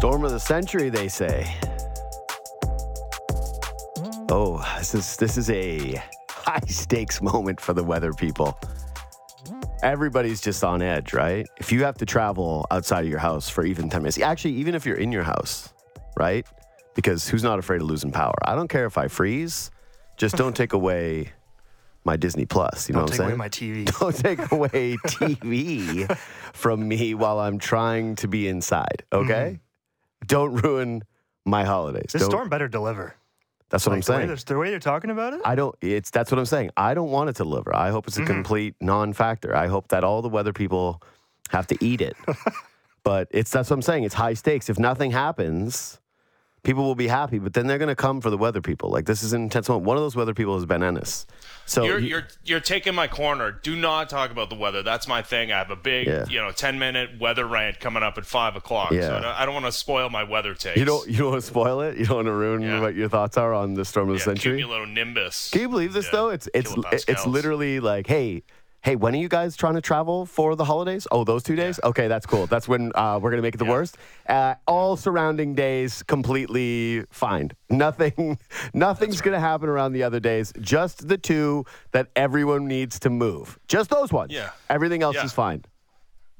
Storm of the century, they say. Oh, this is this is a high stakes moment for the weather people. Everybody's just on edge, right? If you have to travel outside of your house for even 10 minutes, actually, even if you're in your house, right? Because who's not afraid of losing power? I don't care if I freeze, just don't take away my Disney Plus. You know Don't what I'm saying? Don't take away my TV. don't take away TV from me while I'm trying to be inside, okay? Don't ruin my holidays. Mm-hmm. This Don't- storm better deliver. that's what I'm Like, the way saying. they're- the way they're talking about it. I don't. It's that's what I'm saying. I don't want it to deliver. I hope it's a complete non-factor. I hope that all the weather people have to eat it. but it's that's what I'm saying. It's high stakes. If nothing happens, people will be happy. But then they're going to come for the weather people. Like this is an intense moment. One of those weather people is Ben Ennis. So You're, you're you're taking my corner. Do not talk about the weather. That's my thing. I have a big, Yeah. you know, ten minute weather rant coming up at five o'clock. Yeah. So I don't, I don't want to spoil my weather takes. you don't you don't want to spoil it. You don't want to ruin Yeah. what your thoughts are on the storm of the yeah, century. cumulonimbus. Can you believe this Yeah, though? It's it's it's literally like, hey, hey, when are you guys trying to travel for the holidays? Oh, those two days? Okay, that's cool. That's when uh, we're gonna make it the Yeah. worst. Uh, all surrounding days completely fine. Nothing, nothing's gonna happen around the other days. Just the two that everyone needs to move. Just those ones. Yeah. Everything else Yeah. is fine.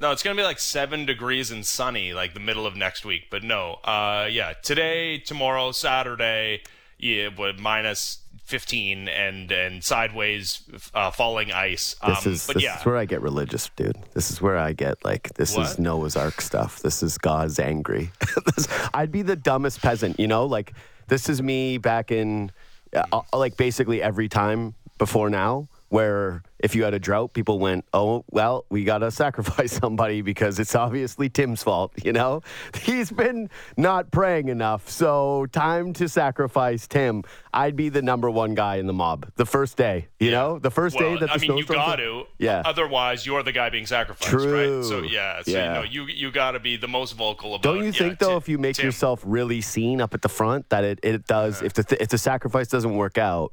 No, it's gonna be like seven degrees and sunny, like the middle of next week. But no, uh, yeah, today, tomorrow, Saturday, yeah, what minus fifteen and and sideways uh, falling ice. Um, This is this yeah, is where I get religious, dude. This is where I get like this is Noah's Ark stuff. This is God's angry. This- I'd be the dumbest peasant, you know. Like this is me back in, uh, like basically every time before now, where if you had a drought, people went, "Oh well, we gotta sacrifice somebody because it's obviously Tim's fault." You know, he's been not praying enough, so time to sacrifice Tim. I'd be the number one guy in the mob the first day. You know, the first well, day that the I mean, you got to. Yeah. Otherwise, you're the guy being sacrificed, True. right? So yeah. So Yeah. you know, you you got to be the most vocal about. It. Don't you yeah, think though, Tim- if you make Tim. yourself really seen up at the front, that it, it does? If the th- if the sacrifice doesn't work out,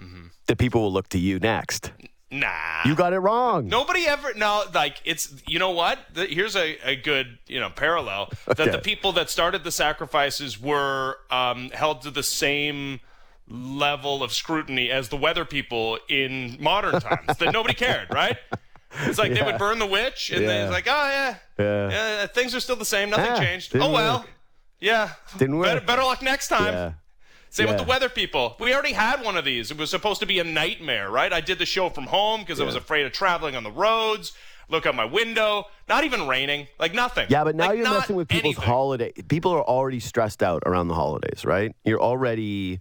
Mm-hmm. The people will look to you next. nah, You got it wrong. Nobody ever no like it's you know what the, here's a, a good you know parallel that Okay. the people that started the sacrifices were um, held to the same level of scrutiny as the weather people in modern times that nobody cared right it's like they would burn the witch and Yeah. then it's like oh yeah Yeah. yeah things are still the same nothing Yeah, changed oh well work. yeah Didn't better, work. better luck next time Yeah. same with the weather people. We already had one of these. It was supposed to be a nightmare, right? I did the show from home because I was afraid of traveling on the roads. Look out my window. Not even raining. Like nothing. Yeah, but now Like, you're messing with people's anything. holiday. People are already stressed out around the holidays, right? You're already.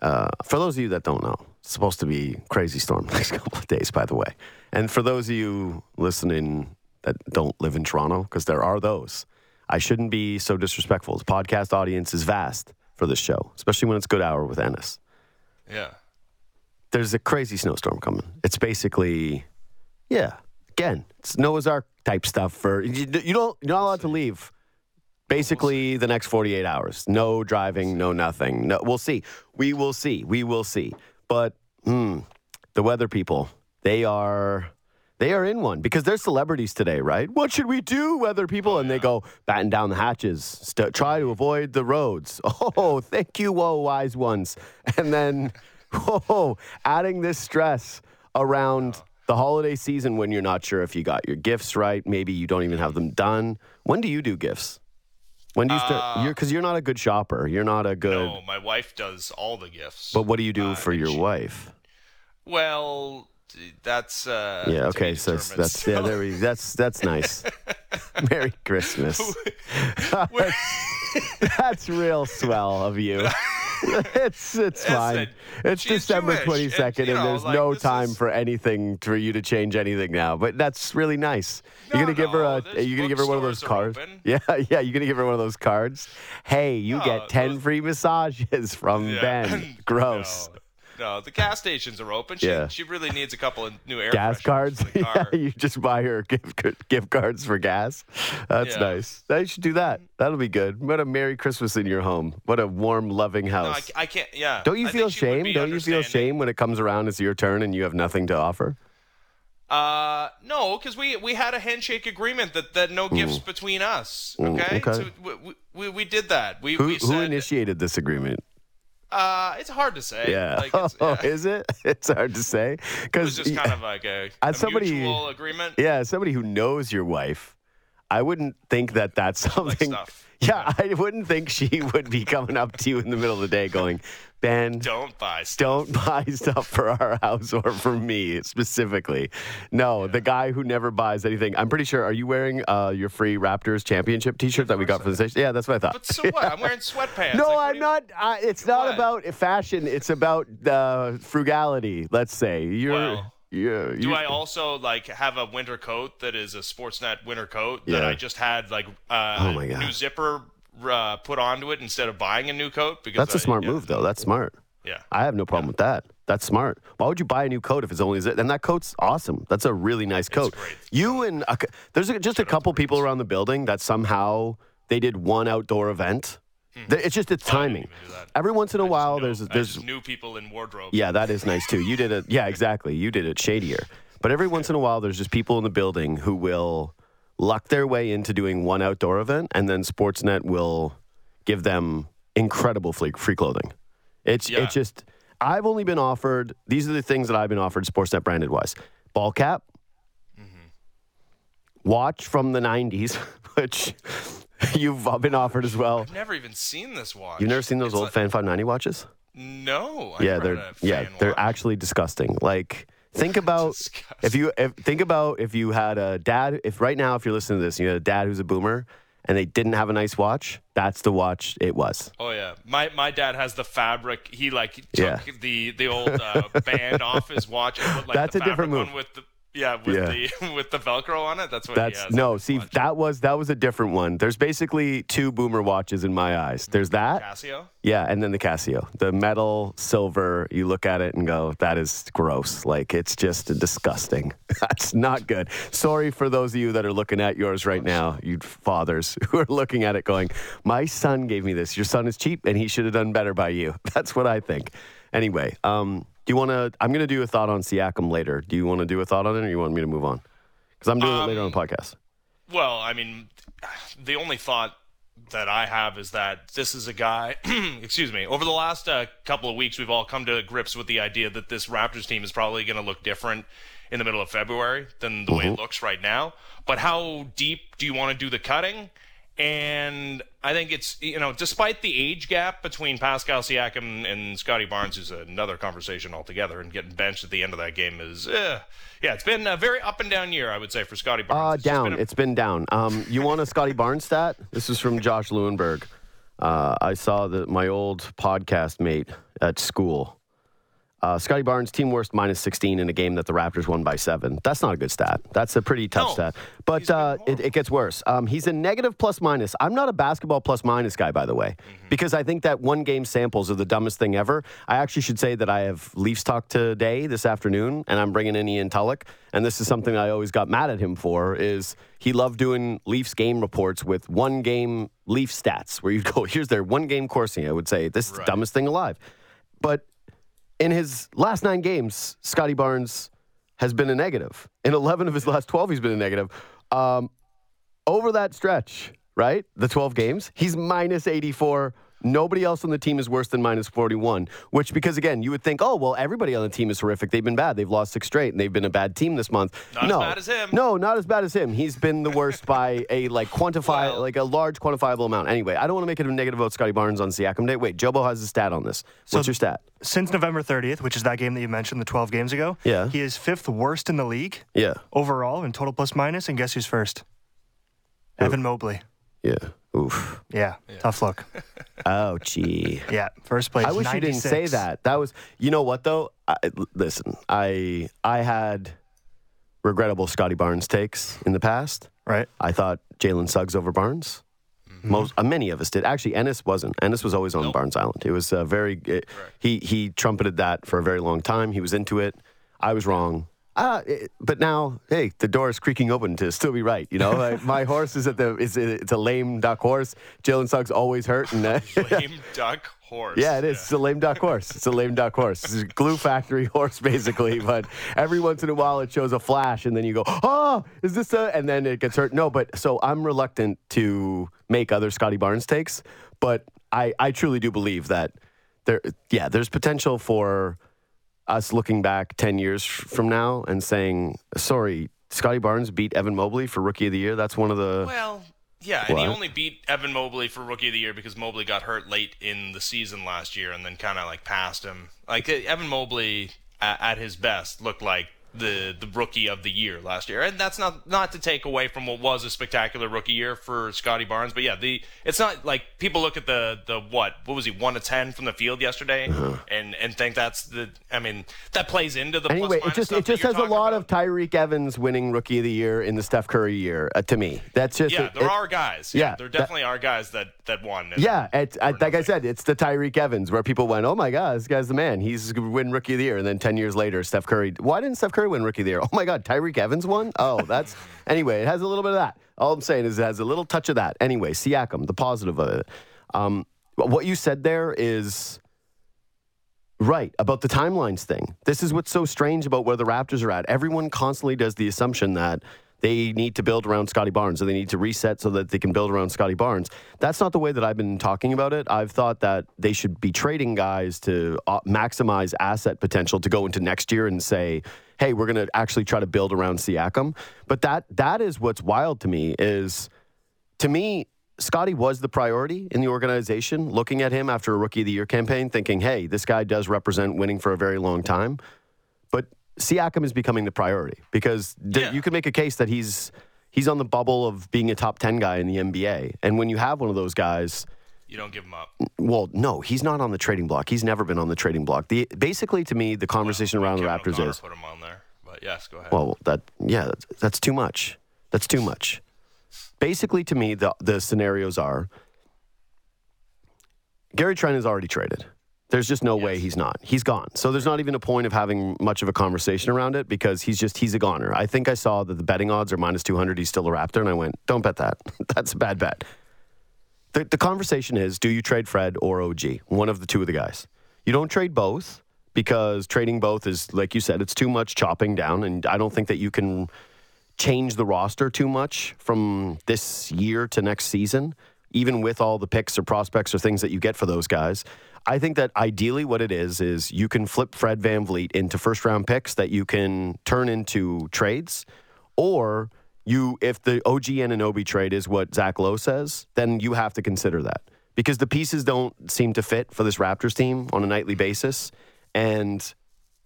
Uh, for those of you that don't know, it's supposed to be crazy storm the next couple of days, by the way. And for those of you listening that don't live in Toronto, because there are those, I shouldn't be so disrespectful. The podcast audience is vast for this show, especially when it's good hour with Ennis. Yeah. There's a crazy snowstorm coming. It's basically, yeah, again, it's Noah's Ark type stuff. For you, you don't, you're not allowed to leave. Basically, the next 48 hours. No driving, no nothing. No, we'll see. We will see. We will see. But hmm, the weather people, they are. They are in one because they're celebrities today, right? What should we do, weather people? and they go batten down the hatches, st- try to avoid the roads. Oh, thank you, woe wise ones. And then, oh, adding this stress around the holiday season when you're not sure if you got your gifts right. Maybe you don't even have them done. When do you do gifts? When do you start? You're because you're not a good shopper. You're not a good. No, my wife does all the gifts. But what do you do Uh, for your she- wife? well, that's uh Yeah. Okay. So that's yeah. There we. That's that's nice. Merry Christmas. that's real swell of you. it's it's fine. It's December twenty and, second, and, know, there's like, no time is- for anything for you to change anything now. But that's really nice. you're gonna give her a. You're gonna give her one of those cards. open. Yeah, yeah. You're gonna give her one of those cards. Hey, you No, get ten those- free massages from Yeah. Ben. Gross. No, the gas stations are open. She, Yeah. she really needs a couple of new air gas cards. yeah, you just buy her gift gift cards for gas. That's Yeah. nice. You should do that. That'll be good. What a merry Christmas in your home. What a warm, loving house. No, I. I can't. Yeah. Don't you I feel think she would shame? Don't you feel shame when it comes around it's your turn and you have nothing to offer? Uh, no, because we we had a handshake agreement that that no gifts between us. Okay, okay. so we, we we did that. We Who, we who initiated this agreement? Uh, it's hard to say. Yeah. like it's, Oh, is it? It's hard to say it was because just kind of like a, a somebody- mutual agreement. yeah, somebody who knows your wife, I wouldn't think that that's something. stuff. Yeah, I wouldn't think she would be coming up to you in the middle of the day going, Ben, Don't buy stuff. don't buy stuff for our house or for me specifically. No, the guy who never buys anything. I'm pretty sure. Are you wearing uh, your free Raptors championship T-shirt that we got from the station? Yeah, that's what I thought. But so what? I'm wearing sweatpants. No, Like, I'm you- not. I, it's not What? about fashion. It's about uh, frugality. Let's say you're. Well, yeah. Do I also like have a winter coat that is a Sportsnet winter coat that Yeah. I just had like uh, Oh my God. new zipper uh, put onto it instead of buying a new coat? Because That's a I- smart yeah, move, though. That's smart. Yeah. I have no problem with that. That's smart. Why would you buy a new coat if it's only zip? And that coat's awesome. That's a really nice coat. great. You and a, there's a, just a couple people around the building that somehow they did one outdoor event. Th- It's just it's timing. Hmm. even do that. Every once in a while, New- there's I there's new people in wardrobe. Yeah, that is nice too. You did it. Yeah, exactly. You did it shadier. But every once in a while, there's just people in the building who will luck their way into doing one outdoor event, and then Sportsnet will give them incredible free, free clothing. It's Yeah. it's just I've only been offered. These are the things that I've been offered Sportsnet branded wise: ball cap, mm-hmm. watch from the '90s, which you've been offered as well. I've never even seen this watch. You've never seen those It's old like- Fan 590 watches? No. I yeah, they're yeah, they're actually disgusting. Like think about if you if, think about if you had a dad. If right now, if you're listening to this, you had a dad who's a boomer, and they didn't have a nice watch. That's the watch it was. Oh yeah, my my dad has the fabric. He like took Yeah. the the old uh, band off his watch and put like That's the a different move. with the yeah with Yeah. the with the Velcro on it. That's what That's he has. no. See, watch. that was that was a different one. There's basically two boomer watches in my eyes. There's that, Casio. yeah, and then the Casio, the metal silver. You look at it and go, that is gross. Like it's just disgusting. That's not good. Sorry for those of you that are looking at yours right now, you fathers who are looking at it going, my son gave me this. Your son is cheap and he should have done better by you. That's what I think. Anyway, um, do you want to? I'm going to do a thought on Siakam later. Do you want to do a thought on it, or you want me to move on? Because I'm doing it later on the podcast. Well, I mean, the only thought that I have is that this is a guy. excuse me. Over the last uh, couple of weeks, we've all come to grips with the idea that this Raptors team is probably going to look different in the middle of February than the way it looks right now. But how deep do you want to do the cutting? And I think it's you know, despite the age gap between Pascal Siakam and Scottie Barnes, who's another conversation altogether, and getting benched at the end of that game is, uh, yeah, it's been a very up and down year, I would say, for Scottie Barnes. Uh, It's down. been a- It's been down. Um, you want a Scottie Barnes stat? This is from Josh Lewenberg. Uh, I saw that my old podcast mate at school. Uh, Scottie Barnes, team worst minus 16 in a game that the Raptors won by seven. That's not a good stat. That's a pretty tough No, stat. But uh, it, it gets worse. Um, he's a negative plus minus. I'm not a basketball plus minus guy, by the way, Mm-hmm. because I think that one game samples are the dumbest thing ever. I actually should say that I have Leafs talk today, this afternoon, and I'm bringing in Ian Tulloch. And this is something I always got mad at him for is he loved doing Leafs game reports with one game Leaf stats, where you go, here's their one game coursing. I would say this is the dumbest thing alive. But in his last nine games, Scottie Barnes has been a negative. In 11 of his last 12, he's been a negative. Um, over that stretch, right? The 12 games, he's minus 84. Nobody else on the team is worse than minus 41, which, because again, you would think, oh, well, everybody on the team is horrific. They've been bad. They've lost six straight and they've been a bad team this month. Not as bad as him. No, not as bad as him. He's been the worst by a like quantify, Well- like a large quantifiable amount. Anyway, I don't want to make it a negative vote, Scottie Barnes on Siakam Day. Wait, Jobo has a stat on this. What's your stat? Since November 30th, which is that game that you mentioned, the 12 games ago, Yeah. he is fifth worst in the league Yeah. overall in total plus minus. And guess who's first? Evan Mobley. Yeah. Oof. Yeah, tough look. Oh, gee. Yeah, first place. I wish you didn't say that. That was, you know what though? I, l- listen, I I had regrettable Scottie Barnes takes in the past. Right. I thought Jalen Suggs over Barnes. Most uh, many of us did. Actually, Ennis wasn't. Ennis was always on Barnes Island. It was uh, very. It, he he trumpeted that for a very long time. He was into it. I was wrong. Uh, it- but now, hey, the door is creaking open to still be right. You know, like, my horse is at the is it's a lame duck horse. Jalen Suggs always hurt, and uh, Lame duck horse. yeah, it is. It's a lame duck horse. It's a lame duck horse. It's a glue factory horse, basically. But every once in a while, it shows a flash, and then you go, "Oh, is this a?" And then it gets hurt. No, but so I'm reluctant to make other Scottie Barnes takes, but I I truly do believe that there, yeah, there's potential for us looking back ten years from now and saying, "Sorry, Scottie Barnes beat Evan Mobley for Rookie of the Year." That's one of the. Well, yeah, and he only beat Evan Mobley for Rookie of the Year because Mobley got hurt late in the season last year and then kind of like passed him. Like uh, Evan Mobley at, at his best looked like the the rookie of the year last year, and that's not not to take away from what was a spectacular rookie year for Scottie Barnes. But yeah, the it's not like people look at the the what what was he one to ten from the field yesterday and and think that's the I mean that plays into the Anyway, it just it just has a lot about. of Tyreke Evans winning Rookie of the Year in the Steph Curry year uh, to me. That's just Yeah, it- there it- are guys. yeah, Yeah, there that- definitely are guys that that won. Yeah, it's, I, like I said, it's the Tyreke Evans where people went, "Oh my God, this guy's the man. He's going to win Rookie of the Year." And then ten years later, Steph Curry. Why didn't Steph Curry win Rookie of the Year? Oh my God, Tyreke Evans won. Oh, that's anyway. It has a little bit of that. All I'm saying is it has a little touch of that. Anyway, Siakam, the positive of it. Um, what you said there is right about the timelines thing. This is what's so strange about where the Raptors are at. Everyone constantly does the assumption that they need to build around Scottie Barnes or they need to reset so that they can build around Scottie Barnes. That's not the way that I've been talking about it. I've thought that they should be trading guys to uh, maximize asset potential to go into next year and say, "Hey, we're going to actually try to build around Siakam." But that that is what's wild to me is to me, Scottie was the priority in the organization. Looking at him after a rookie of the year campaign, thinking, hey, this guy does represent winning for a very long time. But Siakam is becoming the priority because th- Yeah. you can make a case that he's he's on the bubble of being a top 10 guy in the NBA. And when you have one of those guys, You don't give him up. well, no, he's not on the trading block. He's never been on the trading block. The basically to me, the conversation around the Raptors O'Connor is put him on there, but yes, go ahead. well, that yeah, that's, that's too much. That's too much. Basically, to me, the the scenarios are Gary Trent is already traded. There's just no way he's not. He's gone. So there's not even a point of having much of a conversation around it because he's just he's a goner. I think I saw that the betting odds are minus 200. He's still a Raptor, and I went, don't bet that. That's a bad bet. The, the conversation is do you trade Fred or OG? One of the two of the guys. You don't trade both because trading both is, like you said, it's too much chopping down. And I don't think that you can change the roster too much from this year to next season, even with all the picks or prospects or things that you get for those guys. I think that ideally what it is is you can flip Fred VanVleet into first round picks that you can turn into trades, or you if the OG Anunoby trade is what Zach Lowe says, then you have to consider that because the pieces don't seem to fit for this Raptors team on a nightly basis, and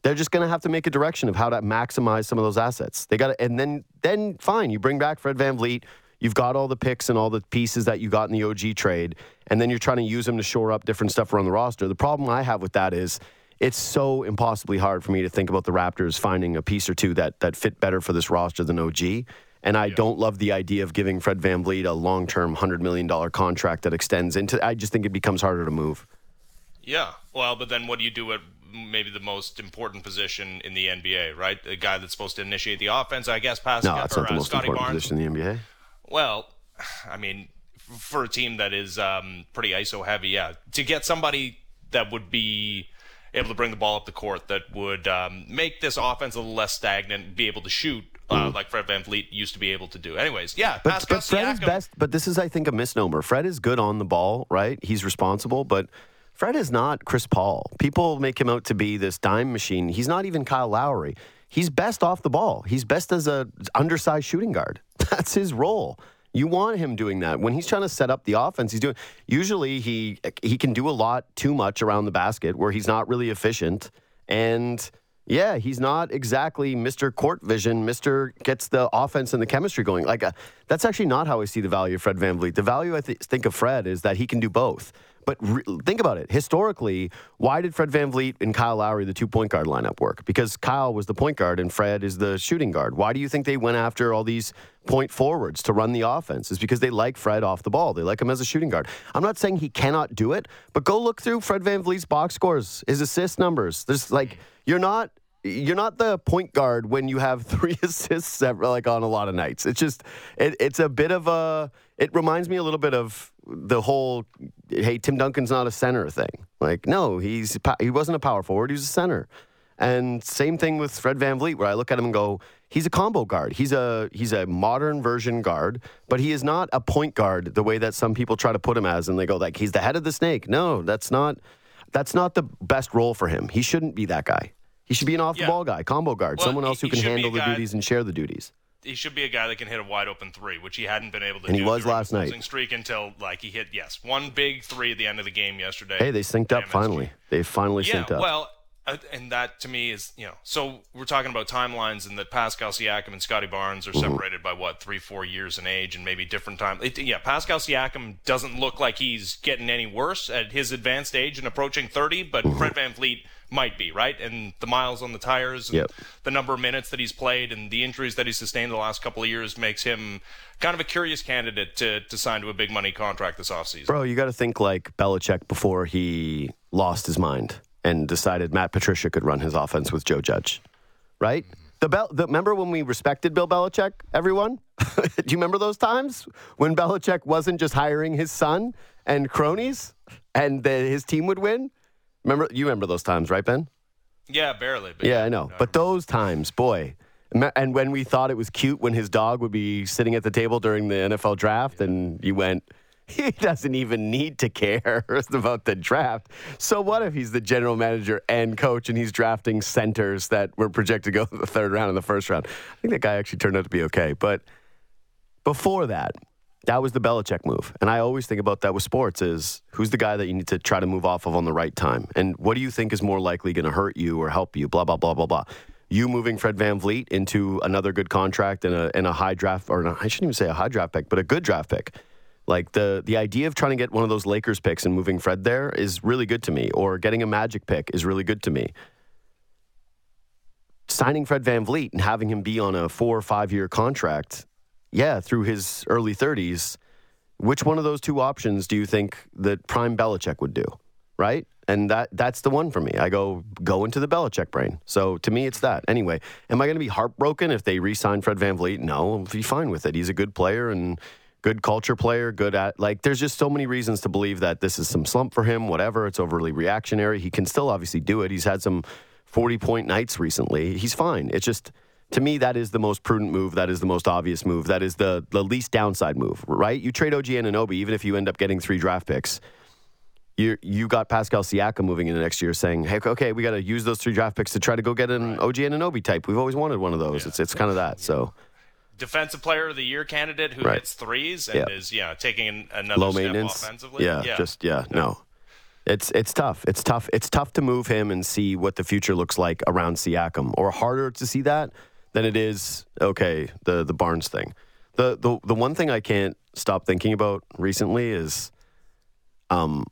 they're just going to have to make a direction of how to maximize some of those assets. They got to, and then then fine, you bring back Fred VanVleet. You've got all the picks and all the pieces that you got in the OG trade, and then you're trying to use them to shore up different stuff around the roster. The problem I have with that is it's so impossibly hard for me to think about the Raptors finding a piece or two that that fit better for this roster than OG. And I don't love the idea of giving Fred VanVleet a long term $100 million contract that extends into. I just think it becomes harder to move. yeah. Well, but then what do you do at maybe the most important position in the NBA, right? The guy that's supposed to initiate the offense, I guess, pass No, or, that's not the most Scottie important Barnes. position in the NBA. Well, I mean, for a team that is um, pretty ISO heavy, yeah, to get somebody that would be able to bring the ball up the court, that would um, make this offense a little less stagnant, be able to shoot uh, like Fred VanVleet used to be able to do. Anyways, yeah, But, but Fred is best. But this is, I think, a misnomer. Fred is good on the ball, right? He's responsible, but Fred is not Chris Paul. People make him out to be this dime machine. He's not even Kyle Lowry. He's best off the ball. He's best as a undersized shooting guard. That's his role. You want him doing that when he's trying to set up the offense. He's doing. Usually, he he can do a lot too much around the basket where he's not really efficient and. Yeah, he's not exactly Mr. Court Vision, Mr. gets the offense and the chemistry going. Like, uh, that's actually not how I see the value of Fred VanVleet. The value I th- think of Fred is that he can do both. But re- think about it. Historically, why did Fred VanVleet and Kyle Lowry, the two point guard lineup, work? Because Kyle was the point guard and Fred is the shooting guard. Why do you think they went after all these point forwards to run the offense? It's because they like Fred off the ball. They like him as a shooting guard. I'm not saying he cannot do it, but go look through Fred VanVleet's box scores, his assist numbers. There's like, you're not you're not the point guard when you have three assists like on a lot of nights. It's just it, it's a bit of a. It reminds me a little bit of the whole hey Tim Duncan's not a center thing. Like no, he's he wasn't a power forward. He was a center. And same thing with Fred VanVleet, where I look at him and go, he's a combo guard. He's a he's a modern version guard, but he is not a point guard the way that some people try to put him as, and they go like he's the head of the snake. No, that's not that's not the best role for him. He shouldn't be that guy. He should be an off the ball guy, combo guard, well, someone else who can handle the duties and share the duties. He should be a guy that can hit a wide open three, which he hadn't been able to. And he was last night. Streak until like he hit yes one big three at the end of the game yesterday. Hey, they synced up finally. They finally yeah, synced up. Well, uh, and that to me is you know so we're talking about timelines and that Pascal Siakam and Scottie Barnes are mm-hmm. separated by what three four years in age and maybe different time. It, yeah, Pascal Siakam doesn't look like he's getting any worse at his advanced age and approaching thirty, but mm-hmm. Fred VanVleet might be right, and the miles on the tires, and yep. the number of minutes that he's played, and the injuries that he's sustained the last couple of years makes him kind of a curious candidate to to sign to a big money contract this offseason. Bro, you got to think like Belichick before he lost his mind and decided Matt Patricia could run his offense with Joe Judge, right? The, Bel- the remember when we respected Bill Belichick, everyone? Do you remember those times when Belichick wasn't just hiring his son and cronies, and the, his team would win? Remember you remember those times, right, Ben? Yeah, barely. yeah, yeah, I know. but those times, boy. And when we thought it was cute when his dog would be sitting at the table during the NFL draft, yeah. and you went, he doesn't even need to care about the draft. So what if he's the general manager and coach and he's drafting centers that were projected to go the third round and the first round? I think that guy actually turned out to be okay. But before that, that was the Belichick move. And I always think about that with sports is who's the guy that you need to try to move off of on the right time? And what do you think is more likely going to hurt you or help you? Blah, blah, blah, blah, blah. You moving Fred Van VanVleet into another good contract and a, and a high draft, or I shouldn't even say a high draft pick, but a good draft pick like the the idea of trying to get one of those Lakers picks and moving Fred there is really good to me, or getting a Magic pick is really good to me. Signing Fred Van VanVleet and having him be on a four or five year contract, yeah, through his early 30s, which one of those two options do you think that Prime Belichick would do? Right? And that that's the one for me. I go go into the Belichick brain. So to me, it's that. Anyway, am I going to be heartbroken if they re-sign Fred Van VanVleet? No, I'll be fine with it. He's a good player and good culture player, good at like there's just so many reasons to believe that this is some slump for him, whatever. It's overly reactionary. He can still obviously do it. He's had some 40 point nights recently. He's fine. It's just to me that is the most prudent move. That is the most obvious move. That is the the least downside move, right? You trade OG Anunoby even if you end up getting three draft picks. You you got Pascal Siakam moving into next year, saying, "Hey, okay, we got to use those three draft picks to try to go get an right. OG Anunoby type. We've always wanted one of those. Yeah. It's it's kind of that." So defensive player of the year candidate who right. hits threes and is yeah taking another low maintenance offensively. Yeah, yeah, just yeah, no. no. It's it's tough. It's tough. It's tough to move him and see what the future looks like around Siakam, or harder to see that than it is okay the the Barnes thing. The the the one thing I can't stop thinking about recently is, um,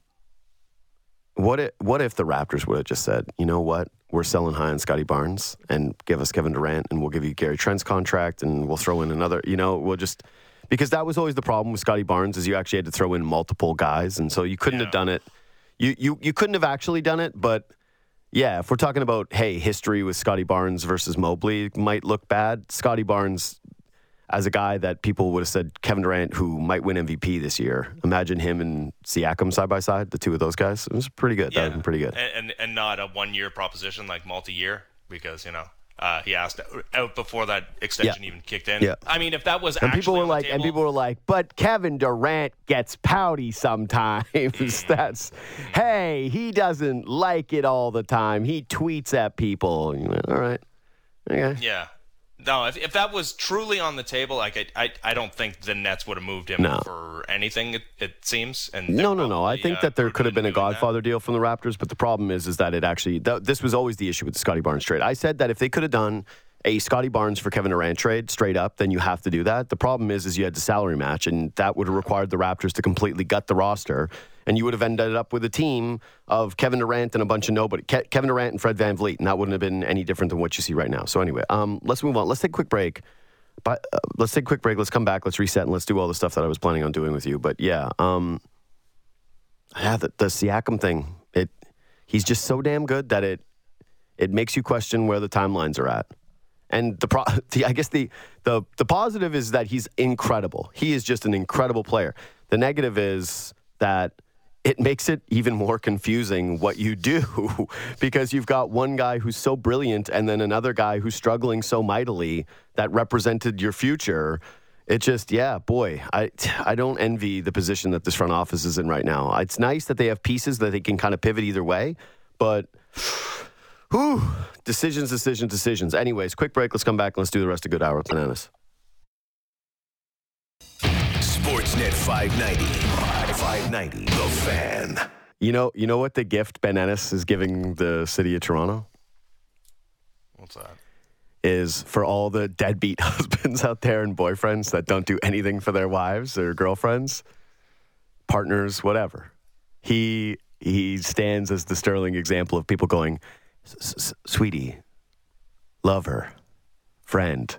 what if what if the Raptors would have just said, you know what, we're selling high on Scottie Barnes and give us Kevin Durant and we'll give you Gary Trent's contract and we'll throw in another, you know, we'll just because that was always the problem with Scottie Barnes is you actually had to throw in multiple guys and so you couldn't yeah. have done it. You, you you couldn't have actually done it, but yeah, if we're talking about hey, history with Scottie Barnes versus Mobley might look bad. Scottie Barnes as a guy that people would have said Kevin Durant, who might win MVP this year. Imagine him and Siakam side by side, the two of those guys. It was pretty good. Yeah. That was pretty good. And, and, and not a one year proposition like multi year because, you know, uh, he asked out before that extension yeah. even kicked in. Yeah. I mean, if that was and people were like, table, and people were like, but Kevin Durant gets pouty sometimes. Mm. That's hey, he doesn't like it all the time. He tweets at people. All right, okay. Yeah, no, if, if that was truly on the table, like I, I, I don't think the Nets would have moved him no. for anything. It, it seems. And no, no, no. I think uh, that there could have been a Godfather that. deal from the Raptors, but the problem is, is that it actually th- this was always the issue with the Scottie Barnes trade. I said that if they could have done a Scottie Barnes for Kevin Durant trade straight up, then you have to do that. The problem is, is you had the salary match, and that would have required the Raptors to completely gut the roster, and you would have ended up with a team of Kevin Durant and a bunch of nobody. Ke- Kevin Durant and Fred Van VanVleet, and that wouldn't have been any different than what you see right now. So anyway, um, let's move on. Let's take a quick break. But uh, let's take a quick break. Let's come back. Let's reset and let's do all the stuff that I was planning on doing with you. But yeah, um, yeah, the, the Siakam thing. It he's just so damn good that it it makes you question where the timelines are at. And the, pro- the I guess the, the the positive is that he's incredible. He is just an incredible player. The negative is that it makes it even more confusing what you do because you've got one guy who's so brilliant and then another guy who's struggling so mightily that represented your future. It just, yeah, boy, I, I don't envy the position that this front office is in right now. It's nice that they have pieces that they can kind of pivot either way, but whew, decisions, decisions, decisions. Anyways, quick break. Let's come back and let's do the rest of Good Hour with Bananas. Sportsnet 590. 590. The Fan. You know, you know what the gift Ben Ennis is giving the city of Toronto What's that? is for all the deadbeat husbands out there and boyfriends that don't do anything for their wives or girlfriends, partners, whatever. He he stands as the sterling example of people going, "S- s- "Sweetie, lover, friend.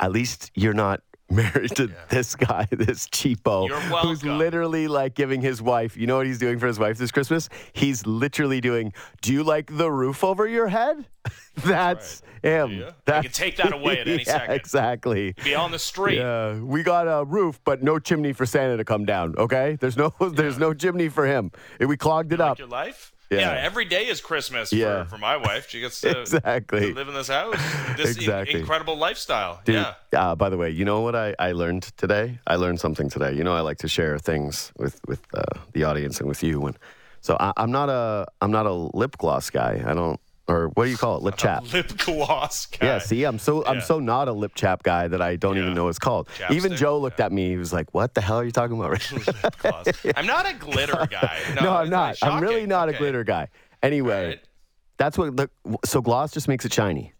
At least you're not." Married to this guy, this cheapo, who's literally like giving his wife. You know what he's doing for his wife this Christmas? He's literally doing. Do you like the roof over your head? That's him. you? I That's, can take that away at any yeah, second. Exactly. Be on the street. Yeah, we got a roof, but no chimney for Santa to come down. Okay, there's no there's no chimney for him. We clogged it Like up. your life? Yeah. every day is Christmas Yeah. for, for my wife. She gets to, Exactly. to live in this house. This in- Exactly. incredible lifestyle. Dude, Yeah. uh, by the way, you know what I, I learned today? I learned something today. You know, I like to share things with with uh, the audience and with you. And so I, I'm not a I'm not a lip gloss guy. I don't or what do you call it? Lip chap. Lip gloss guy. Yeah, see, I'm so I'm so not a lip chap guy that I don't even know what it's called. Even Joe looked at me. He was like, "What the hell are you talking about?" Lip gloss. I'm not a glitter guy. No, no, I'm not. I'm really not a glitter guy. Anyway, Right. that's what. Look, so gloss just makes it shiny.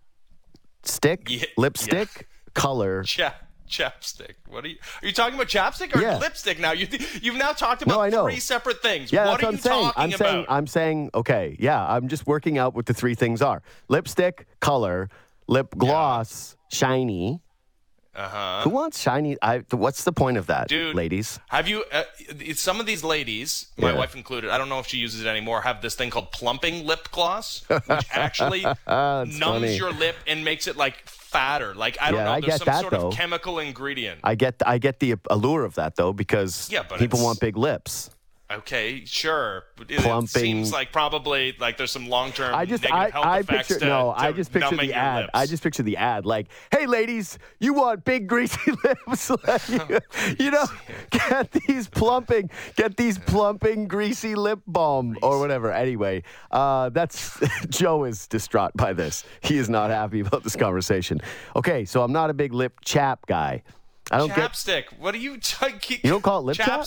Stick, Yeah, lipstick, color. Chap, chapstick. What are you? Are you talking about chapstick or Yeah. lipstick now? You you've now talked about No, I know. three separate things. Yeah, what that's are what you I'm saying. talking I'm about? saying. I'm saying. Okay, yeah. I'm just working out what the three things are: lipstick, color, lip gloss, shiny. uh huh. Who wants shiny? I. What's the point of that, Dude. ladies? Have you? Uh, some of these ladies, my Yeah. wife included, I don't know if she uses it anymore, have this thing called plumping lip gloss, which actually numbs funny. your lip and makes it like fatter. Like I don't Yeah, know, I there's some that, sort though. of chemical ingredient. I get. I get the allure of that though because Yeah, people want big lips. Okay, sure. It, Plumping. seems like probably like there's some long term I just, negative I, health I effects picture to, no, to I just picture the ad. lips. I just picture the ad, like, "Hey, ladies, you want big greasy lips? Like, you, you know, get these plumping, get these plumping greasy lip balm or whatever." Anyway, uh, that's Joe is distraught by this. He is not happy about this conversation. Okay, so I'm not a big lip chap guy. I don't get chapstick. What are you? T- You don't call it lip chap?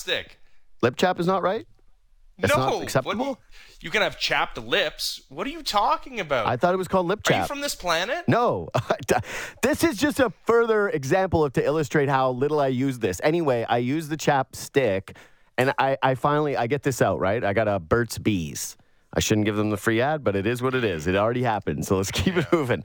Lip chap is not right. That's no, not acceptable? do you, can have chapped lips. What are you talking about? I thought it was called lip chap. Are you from this planet? No, this is just a further example of to illustrate how little I use this. Anyway, I use the chapstick, and I, I finally I get this out right. I got a Burt's Bees. I shouldn't give them the free ad, but it is what it is. It already happened, so let's keep it moving.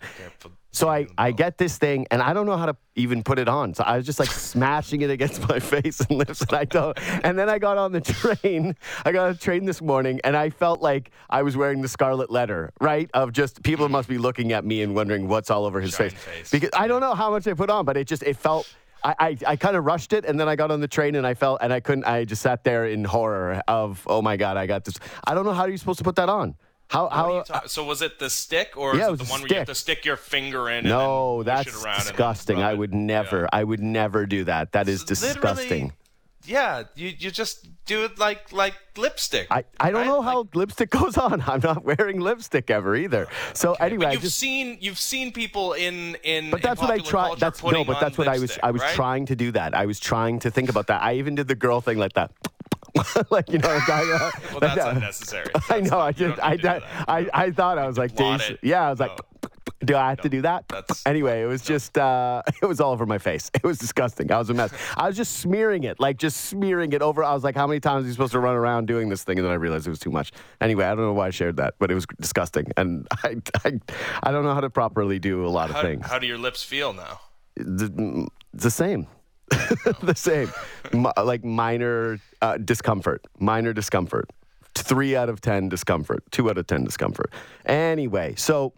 So I, I get this thing, and I don't know how to even put it on. So I was just like smashing it against my face and lips, and I don't. And then I got on the train. I got on the train this morning, and I felt like I was wearing the scarlet letter, right? Of just people must be looking at me and wondering what's all over his face. face. Because I don't know how much I put on, but it just it felt. I, I, I kind of rushed it and then I got on the train and I felt and I couldn't I just sat there in horror of oh my god I got this I don't know how you're you supposed to put that on how how you ta- so was it the stick or Yeah, it is was it the one where you have to stick your finger in? No, and push that's it disgusting. I would never, Yeah. I would never do that. That is disgusting. Yeah, you you just do it like like lipstick. I, I don't right? know how Like- lipstick goes on. I'm not wearing lipstick ever either. So anyway, But you've just. seen you've seen people in in But that's in what I tried. That's no, but that's what I was. I was right? trying to do that. I was trying to think about that. I even did the girl thing like that, like you know, a guy. Uh, Well, that's that. unnecessary. I know. not- I just. I need to do did. I I thought I was like, it. yeah. I was like. No. Do I have to do that? That's- anyway, it was just uh, it was all over my face. It was disgusting. I was a mess. I was just smearing it, like just smearing it over. I was like, how many times are you supposed to run around doing this thing? And then I realized it was too much. Anyway, I don't know why I shared that, but it was disgusting, and I I, I don't know how to properly do a lot of things. how do your lips feel now? the, the same. the same. Like minor uh, discomfort. Minor discomfort. three out of 10 discomfort, two out of 10 discomfort. Anyway, so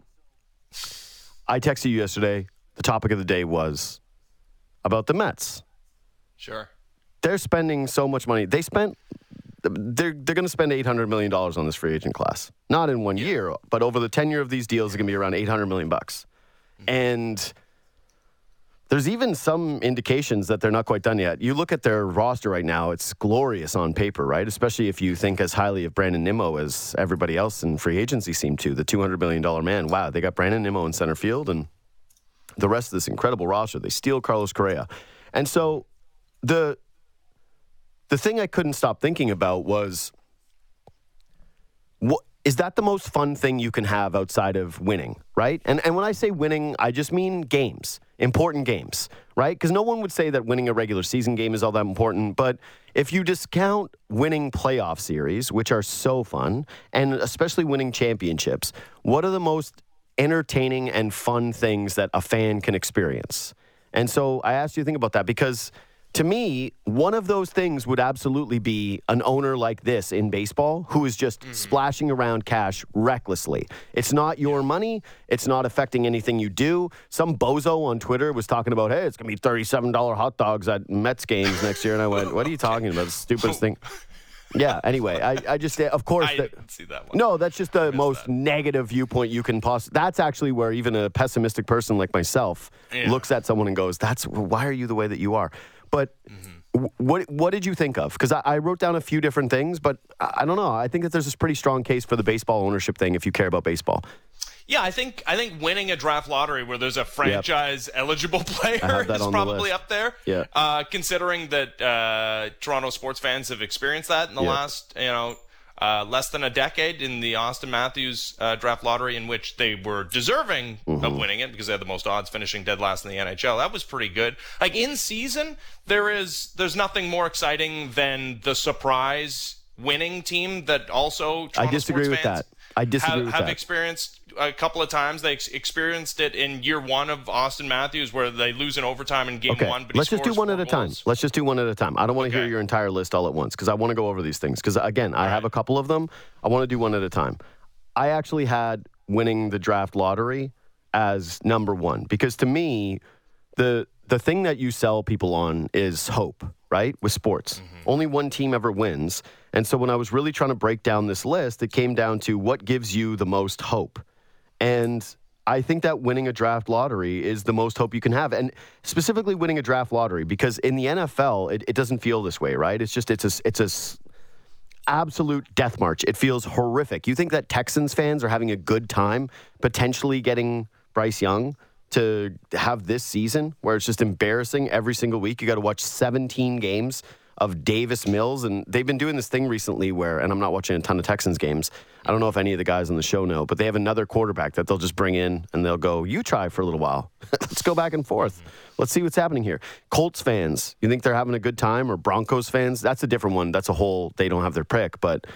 I texted you yesterday. The topic of the day was about the Mets. Sure. They're spending so much money. They spent, they're, they're going to spend $800 million on this free agent class. Not in one year, but over the tenure of these deals, it's going to be around 800 million bucks. And there's even some indications that they're not quite done yet. You look at their roster right now, it's glorious on paper, right? Especially if you think as highly of Brandon Nimmo as everybody else in free agency seemed to, the $200 million man. Wow, they got Brandon Nimmo in center field and the rest of this incredible roster. They steal Carlos Correa. And so the the thing I couldn't stop thinking about was what is that the most fun thing you can have outside of winning, right? And and when I say winning, I just mean games, important games, right? Because no one would say that winning a regular season game is all that important, but if you discount winning playoff series, which are so fun, and especially winning championships, what are the most entertaining and fun things that a fan can experience? And so I asked you to think about that because to me, one of those things would absolutely be an owner like this in baseball who is just mm-hmm. splashing around cash recklessly. It's not your money, it's not affecting anything you do. Some bozo on Twitter was talking about, hey, it's going to be $37 hot dogs at Mets games next year. And I went, what are you talking about? The stupidest thing. Yeah, anyway, I, I just, of course, I that- didn't see that one. no, that's just the most negative viewpoint you can possibly. That's actually where even a pessimistic person like myself Yeah. looks at someone and goes, "That's why are you the way that you are?" But Mm-hmm. what what did you think of? Because I, I wrote down a few different things, but I, I don't know. I think that there's this pretty strong case for the baseball ownership thing if you care about baseball. Yeah, I think I think winning a draft lottery where there's a franchise eligible player is on the probably up there. Yeah. Uh, considering that uh, Toronto sports fans have experienced that in the Yeah. last, you know, uh, less than a decade in the Auston Matthews uh, draft lottery, in which they were deserving Mm-hmm. of winning it because they had the most odds, finishing dead last in the NHL. That was pretty good. Like in season, there is there's nothing more exciting than the surprise winning team that also Toronto I disagree with fans that. I disagree have, have experienced a couple of times. They ex- experienced it in year one of Auston Matthews, where they lose in overtime in game Okay, one. But let's just do one at a time. goals. Let's just do one at a time. I don't want to hear your entire list all at once because I want to go over these things. Because again, I have a couple of them. I want to do one at a time. I actually had winning the draft lottery as number one because to me, the the thing that you sell people on is hope, right? With sports, mm-hmm. only one team ever wins, and so when I was really trying to break down this list, it came down to what gives you the most hope. And I think that winning a draft lottery is the most hope you can have. And specifically winning a draft lottery, because in the NFL, it, it doesn't feel this way, right? It's just, it's a, it's a absolute death march. It feels horrific. You think that Texans fans are having a good time potentially getting Bryce Young to have this season where it's just embarrassing every single week? You got to watch 17 games of Davis Mills. And they've been doing this thing recently where, and I'm not watching a ton of Texans games. I don't know if any of the guys on the show know, but they have another quarterback that they'll just bring in and they'll go, You try for a little while. Let's go back and forth. Let's see what's happening here. Colts fans, you think they're having a good time? Or Broncos fans? That's a different one. That's a whole, they don't have their pick. But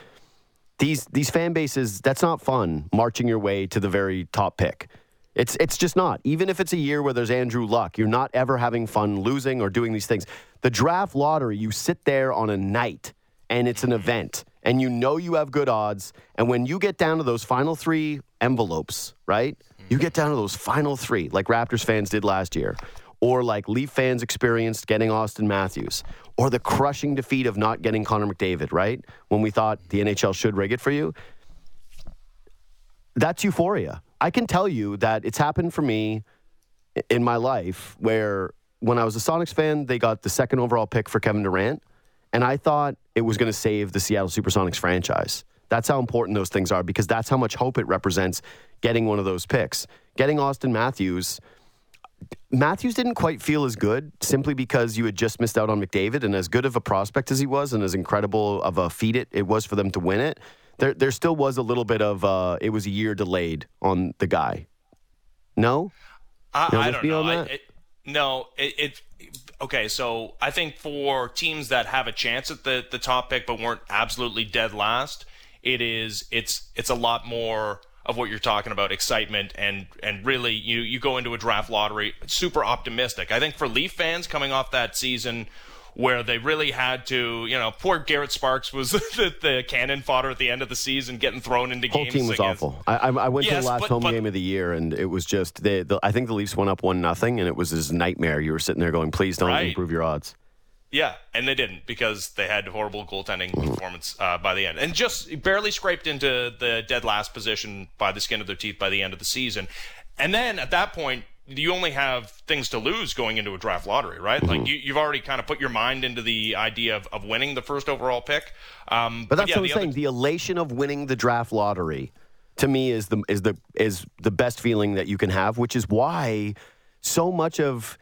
these these fan bases, that's not fun marching your way to the very top pick. It's it's just not. Even if it's a year where there's Andrew Luck, you're not ever having fun losing or doing these things. The draft lottery, you sit there on a night and it's an event and you know you have good odds and when you get down to those final 3 envelopes, right? You get down to those final 3 like Raptors fans did last year or like Leaf fans experienced getting Auston Matthews, or the crushing defeat of not getting Connor McDavid, right? When we thought the NHL should rig it for you. That's euphoria. I can tell you that it's happened for me in my life where when I was a Sonics fan, they got the second overall pick for Kevin Durant, and I thought it was going to save the Seattle Supersonics franchise. That's how important those things are because that's how much hope it represents getting one of those picks. Getting Auston Matthews, Matthews didn't quite feel as good simply because you had just missed out on McDavid, and as good of a prospect as he was, and as incredible of a feat it, it was for them to win it. There, there still was a little bit of uh, it was a year delayed on the guy. No, I, know, I don't know. I, it, no, it, it. Okay, so I think for teams that have a chance at the the top pick but weren't absolutely dead last, it is it's it's a lot more of what you're talking about excitement and and really you you go into a draft lottery super optimistic. I think for Leaf fans coming off that season where they really had to, you know, poor Garrett Sparks was the, the cannon fodder at the end of the season, getting thrown into Whole games. team was against- awful. I, I, I went to the last but- home but- game of the year, and it was just they, the, I think the Leafs went up one nothing, and it was this nightmare. You were sitting there going, "Please don't Right. improve your odds." Yeah, and they didn't because they had horrible goaltending Mm-hmm. performance uh, by the end, and just barely scraped into the dead last position by the skin of their teeth by the end of the season. And then at that point, you only have things to lose going into a draft lottery, right? Mm-hmm. Like you, you've already kind of put your mind into the idea of, of winning the first overall pick. Um, But that's yeah, what I'm the other- saying. The elation of winning the draft lottery, to me, is the is the is the best feeling that you can have. Which is why so much of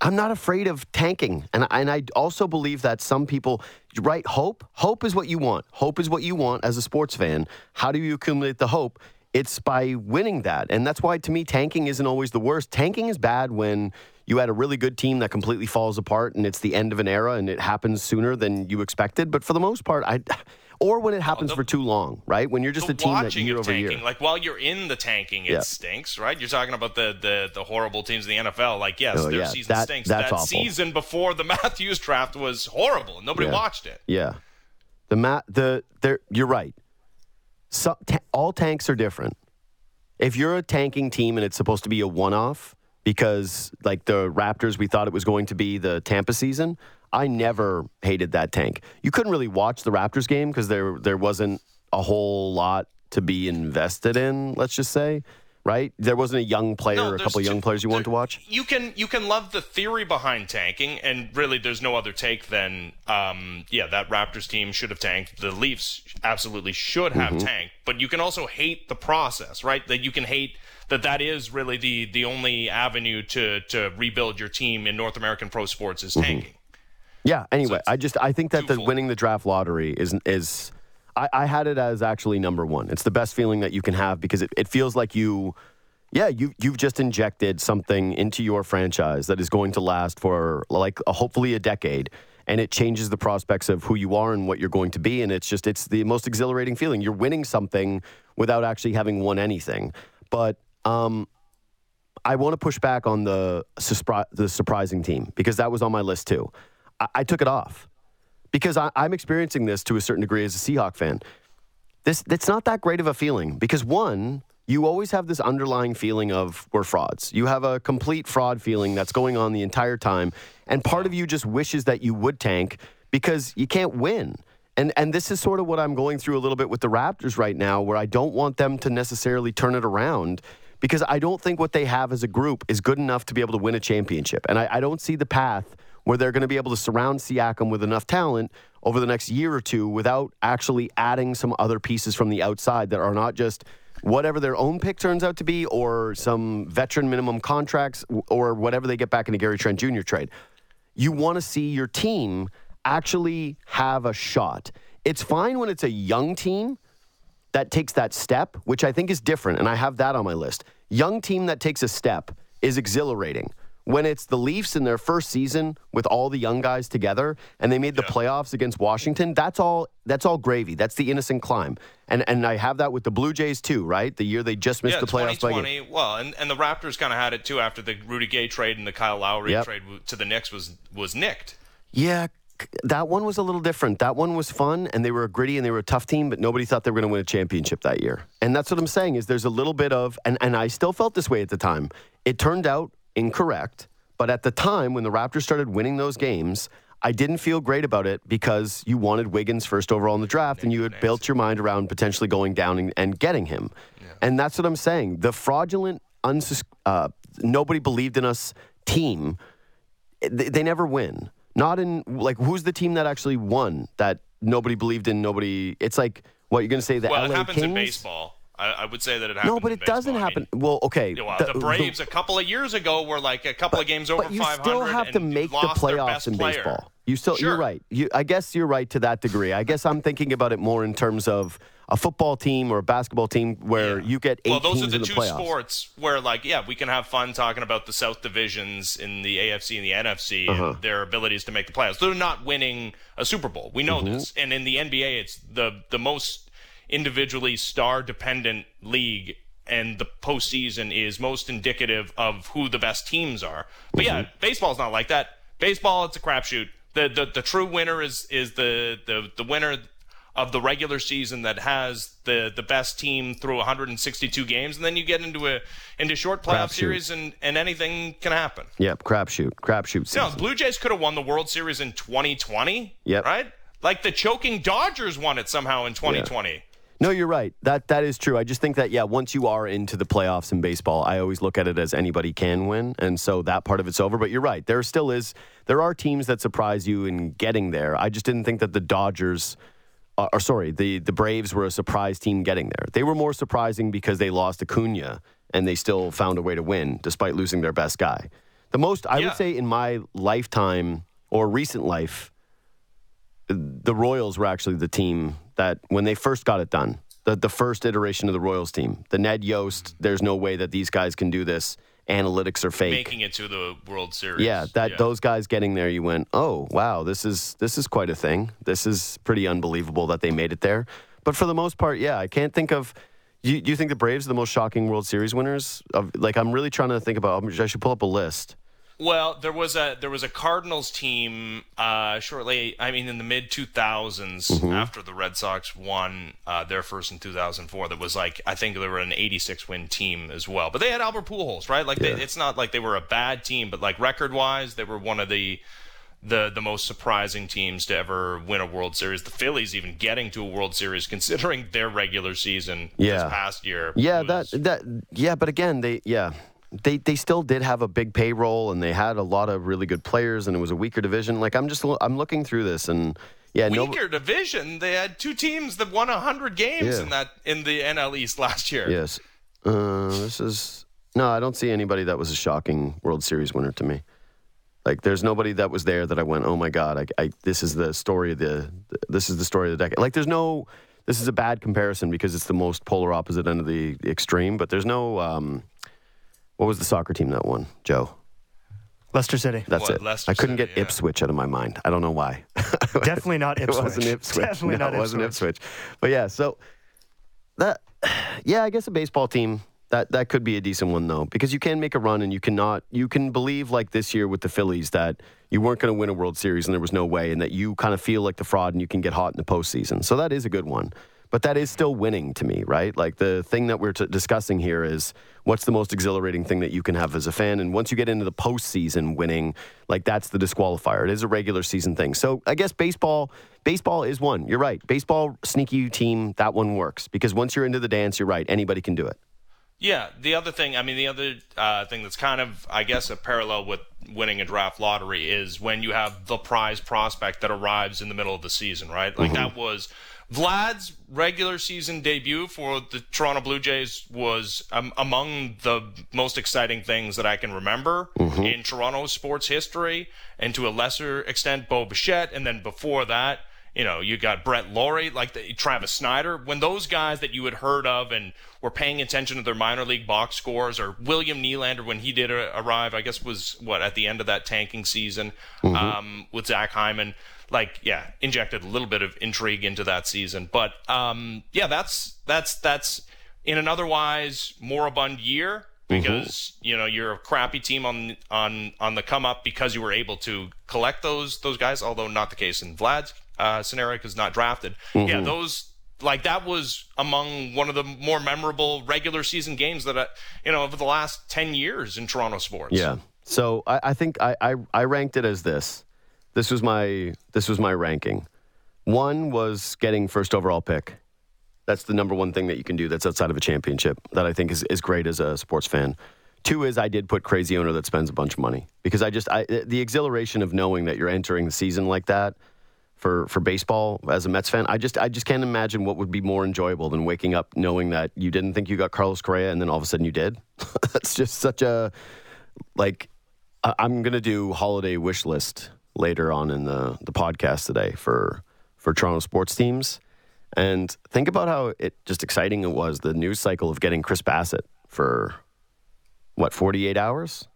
I'm not afraid of tanking, and and I also believe that some people, right? Hope, hope is what you want. Hope is what you want as a sports fan. How do you accumulate the hope? It's by winning that, and that's why to me tanking isn't always the worst. Tanking is bad when you had a really good team that completely falls apart, and it's the end of an era, and it happens sooner than you expected. But for the most part, I. Or when it happens the- for too long, right? When you're just a team that year over tanking, year. like while you're in the tanking, it Yeah. stinks, right? You're talking about the, the the horrible teams in the NFL. Like, yes, Oh, their yeah, season that- stinks. that awful. season before the Matthews draft was horrible, and nobody Yeah. watched it. Yeah, the ma- the there. You're right. So, all tanks are different. If you're a tanking team and it's supposed to be a one-off because, like the Raptors, we thought it was going to be the Tampa season. I never hated that tank. You couldn't really watch the Raptors game because there there wasn't a whole lot to be invested in. Let's just say, right? There wasn't a young player, No, or a couple of young players you wanted to watch. You can you can love the theory behind tanking, and really, there's no other take than um, yeah, that Raptors team should have tanked. The Leafs absolutely should have Mm-hmm. tanked, but you can also hate the process, right? That you can hate that that is really the the only avenue to to rebuild your team in North American pro sports is tanking. Yeah. Anyway, it's I just I think that the winning the draft lottery is is I, I had it as actually number one. It's the best feeling that you can have because it, it feels like you yeah, you you've just injected something into your franchise that is going to last for like a, hopefully a decade. And it changes the prospects of who you are and what you're going to be. And it's just, it's the most exhilarating feeling. You're winning something without actually having won anything. But um, I want to push back on the the surprising team because that was on my list too. I, I took it off because I, I'm experiencing this to a certain degree as a Seahawk fan. This it's not that great of a feeling because one, you always have this underlying feeling of we're frauds. You have a complete fraud feeling that's going on the entire time, and part of you just wishes that you would tank because you can't win. And and this is sort of what I'm going through a little bit with the Raptors right now, where I don't want them to necessarily turn it around because I don't think what they have as a group is good enough to be able to win a championship. And I, I don't see the path where they're going to be able to surround Siakam with enough talent over the next year or two without actually adding some other pieces from the outside that are not just whatever their own pick turns out to be or some veteran minimum contracts or whatever they get back in a Gary Trent Jr. trade. You want to see your team actually have a shot. It's fine when it's a young team that takes that step, which I think is different, and I have that on my list. Young team that takes a step is exhilarating. When it's the Leafs in their first season with all the young guys together and they made the playoffs against Washington, that's all that's all gravy. That's the innocent climb. And and I have that with the Blue Jays too, right? The year they just missed Yeah, the playoffs by game. 2020. Well, and, and the Raptors kind of had it too after the Rudy Gay trade and the Kyle Lowry Yep. trade to the Knicks was was nicked. Yeah, that one was a little different. That one was fun, and they were a gritty and they were a tough team, but nobody thought they were going to win a championship that year. And that's what I'm saying is there's a little bit of, and, and I still felt this way at the time. It turned out incorrect, but at the time when the Raptors started winning those games, I didn't feel great about it because you wanted Wiggins first overall in the draft, and you had built your mind around potentially going down and, and getting him. And that's what I'm saying. The fraudulent, unsus- uh, nobody believed in us team they, they never win. Not in like who's the team that actually won that nobody believed in. Nobody. It's like what you're going to say the Well, LA it happens Kings. in baseball. I, I would say that it happens. No, but it doesn't baseball. I happen. mean, well, okay. well, the- the, Braves a couple of years ago were like a couple of games over but you 500. still have to and make the playoffs in player. baseball. You still, you're right. You, I guess you're right to that degree. I guess I'm thinking about it more in terms of a football team or a basketball team where Yeah. you get eight well, those teams are the the two sports where, like, yeah, we can have fun talking about the South divisions in the AFC and the NFC Uh-huh. and their abilities to make the playoffs. They're not winning a Super Bowl. We know Mm-hmm. this. And in the NBA, it's the the most individually star dependent league. And the postseason is most indicative of who the best teams are. But yeah, Mm-hmm. baseball's not like that. Baseball, it's a crapshoot. The the, the true winner is is the, the the winner of the regular season that has the the best team through 162 games, and then you get into a into short playoff Crapshoot. series, and and anything can happen. Yep, crapshoot, crapshoot No. Blue Jays could have won the World Series in 2020. Yep. Right? Like the choking Dodgers won it somehow in 2020. No, you're right. That that is true. I just think that yeah, once you are into the playoffs in baseball, I always look at it as anybody can win, and so that part of it's over. But you're right. There still is there are teams that surprise you in getting there. I just didn't think that the Dodgers. Uh, or sorry, the, the Braves were a surprise team getting there. They were more surprising because they lost Acuna and they still found a way to win despite losing their best guy. The most I Yeah. would say in my lifetime or recent life, the Royals were actually the team that when they first got it done, the the first iteration of the Royals team, the Ned Yost, there's no way that these guys can do this. Analytics are fake. Making it to the World Series. yeah, that those guys getting there, you went, oh wow, this is this is quite a thing. This is pretty unbelievable that they made it there. But for the most part, yeah, I can't think of. You, you think the Braves are the most shocking World Series winners? Of like, I'm really trying to think about. I should pull up a list. Well, there was a there was a Cardinals team uh, shortly. I mean, in the mid two Mm-hmm. after the Red Sox won uh, their first in two thousand four. That was like I think they were an eighty six win team as well. But they had Albert Pujols, right? Like they, it's not like they were a bad team, but like record wise, they were one of the the the most surprising teams to ever win a World Series. The Phillies even getting to a World Series, considering their regular season Yeah. this past year. Yeah, was- that that yeah, but again, they yeah. They, they still did have a big payroll and they had a lot of really good players and it was a weaker division. Like I'm just I'm looking through this and yeah, no weaker division. They had two teams that won hundred games Yeah. in that in the NL East last year. Yes. Uh, this is no. I don't see anybody that was a shocking World Series winner to me. Like, there's nobody that was there that I went, oh my god, I, I this is the story of the this is the story of the decade. Like, there's no. This is a bad comparison because it's the most polar opposite end of the extreme. But there's no. Um, what was the soccer team that won, Joe? Leicester City. That's What, it. Leicester I couldn't City, get yeah. Ipswich out of my mind. I don't know why. Definitely not Ipswich. It wasn't Ipswich. Definitely no, not it wasn't Ipswich. Ipswich. But yeah, so that yeah, I guess a baseball team that that could be a decent one though because you can make a run and you cannot you can believe like this year with the Phillies that you weren't going to win a World Series and there was no way and that you kind of feel like the fraud and you can get hot in the postseason. So that is a good one. But that is still winning to me, right? Like the thing that we're t- discussing here is what's the most exhilarating thing that you can have as a fan. And once you get into the postseason winning, like that's the disqualifier. It is a regular season thing. So I guess baseball, baseball is one. You're right. Baseball, sneaky team, that one works because once you're into the dance, you're right. Anybody can do it. Yeah, the other thing, I mean, the other uh, thing that's kind of, I guess, a parallel with winning a draft lottery is when you have the prize prospect that arrives in the middle of the season, right? Like that was Vlad's regular season debut for the Toronto Blue Jays was um, among the most exciting things that I can remember in Toronto sports history, and to a lesser extent, Bo Bichette, and then before that, you know, you got Brett Lawrie, like the, Travis Snider. When those guys that you had heard of and were paying attention to their minor league box scores, or William Nylander when he did arrive, I guess was what at the end of that tanking season um, with Zach Hyman. Like, yeah, injected a little bit of intrigue into that season. But um, yeah, that's that's that's in an otherwise moribund year because you know you're a crappy team on on on the come up because you were able to collect those those guys. Although not the case in Vlad's uh, scenario because not drafted. Yeah, those like that was among one of the more memorable regular season games that I, you know over the last ten years in Toronto sports. Yeah. So I, I think I, I, I ranked it as this. This was my this was my ranking. One was getting first overall pick. That's the number one thing that you can do that's outside of a championship that I think is, is great as a sports fan. Two is I did put crazy owner that spends a bunch of money because I just I, the exhilaration of knowing that you're entering the season like that for for baseball as a Mets fan. I just I just can't imagine what would be more enjoyable than waking up knowing that you didn't think you got Carlos Correa and then all of a sudden you did. That's just such a like I'm gonna do holiday wish list later on in the the podcast today for for Toronto sports teams. And think about how it just exciting it was the news cycle of getting Chris Bassitt for what 48 hours,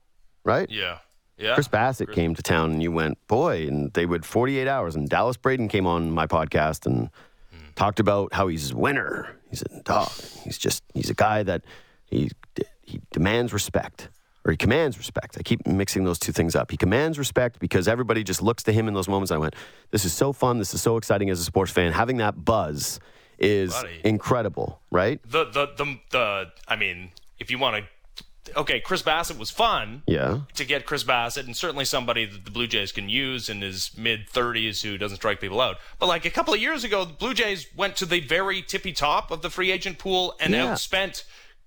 right? yeah, yeah. Chris Bassitt came to town and you went, boy, and they would 48 hours. And Dallas Braden came on my podcast and hmm. talked about how he's a winner. He's a dog. He's just, he's a guy that he, he demands respect. Or he commands respect. I keep mixing those two things up. He commands respect because everybody just looks to him in those moments. I went, this is so fun. This is so exciting as a sports fan. Having that buzz is Buddy. incredible, right? The the the the. I mean, if you want to. Okay, Chris Bassitt was fun. Yeah. to get Chris Bassitt, and certainly somebody that the Blue Jays can use in his mid 30s who doesn't strike people out. But like a couple of years ago, the Blue Jays went to the very tippy top of the free agent pool and Yeah. outspent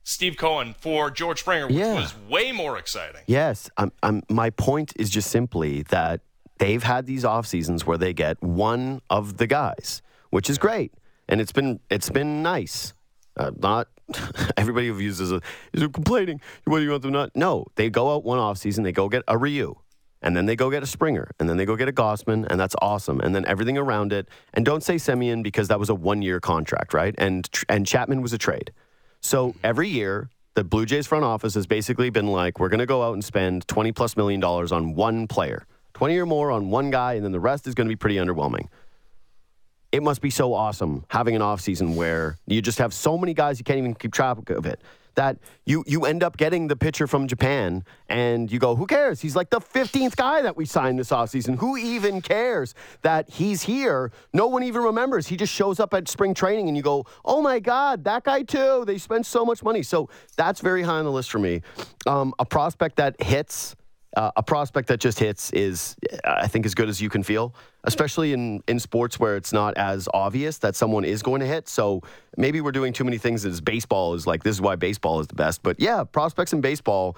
Steve Cohen for George Springer, which Yeah. was way more exciting. Yes, I'm, I'm, my point is just simply that they've had these off seasons where they get one of the guys, which is great, and it's been it's been nice. Uh, not everybody who uses a is complaining. What do you want them not? No, they go out one off season, they go get a Ryu, and then they go get a Springer, and then they go get a Gausman, and that's awesome. And then everything around it. And don't say Semien because that was a one year contract, right? And and Chapman was a trade. So every year, the Blue Jays front office has basically been like, we're going to go out and spend 20 plus million dollars on one player, 20 or more on one guy, and then the rest is going to be pretty underwhelming. It must be so awesome having an offseason where you just have so many guys you can't even keep track of it. That you you end up getting the pitcher from Japan and you go, who cares? He's like the 15th guy that we signed this offseason. Who even cares that he's here? No one even remembers. He just shows up at spring training and you go, oh my God, that guy too. They spent so much money. So that's very high on the list for me. Um, a prospect that hits uh, a prospect that just hits is, I think, as good as you can feel, especially in, in sports where it's not as obvious that someone is going to hit. So maybe we're doing too many things as baseball is like, this is why baseball is the best. But yeah, prospects in baseball,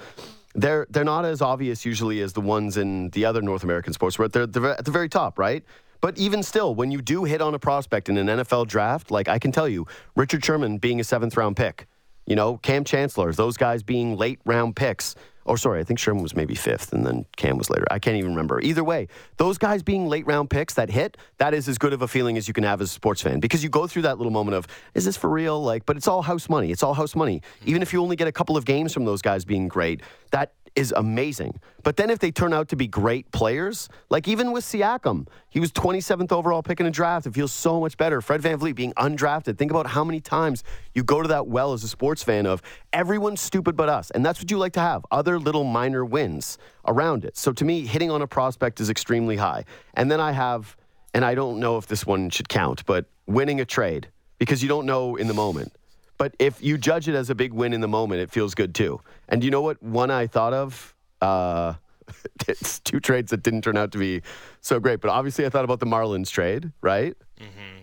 they're, they're not as obvious usually as the ones in the other North American sports, where they're, they're at the very top, right? But even still, when you do hit on a prospect in an NFL draft, like I can tell you, Richard Sherman being a seventh round pick, you know, Cam Chancellor, those guys being late round picks. Oh, sorry, I think Sherman was maybe fifth and then Cam was later. I can't even remember. Either way, those guys being late round picks that hit, that is as good of a feeling as you can have as a sports fan because you go through that little moment of, is this for real? Like, but it's all house money. It's all house money. Even if you only get a couple of games from those guys being great, that is amazing. But then if they turn out to be great players, like even with Siakam, he was 27th overall pick in a draft. It feels so much better. Fred VanVleet being undrafted. Think about how many times you go to that well as a sports fan of everyone's stupid but us. And that's what you like to have other little minor wins around it. So to me, hitting on a prospect is extremely high. And then I have, and I don't know if this one should count, but winning a trade because you don't know in the moment. But if you judge it as a big win in the moment, it feels good too. And you know what? One I thought of. Uh, it's two trades that didn't turn out to be so great. But obviously, I thought about the Marlins trade, right?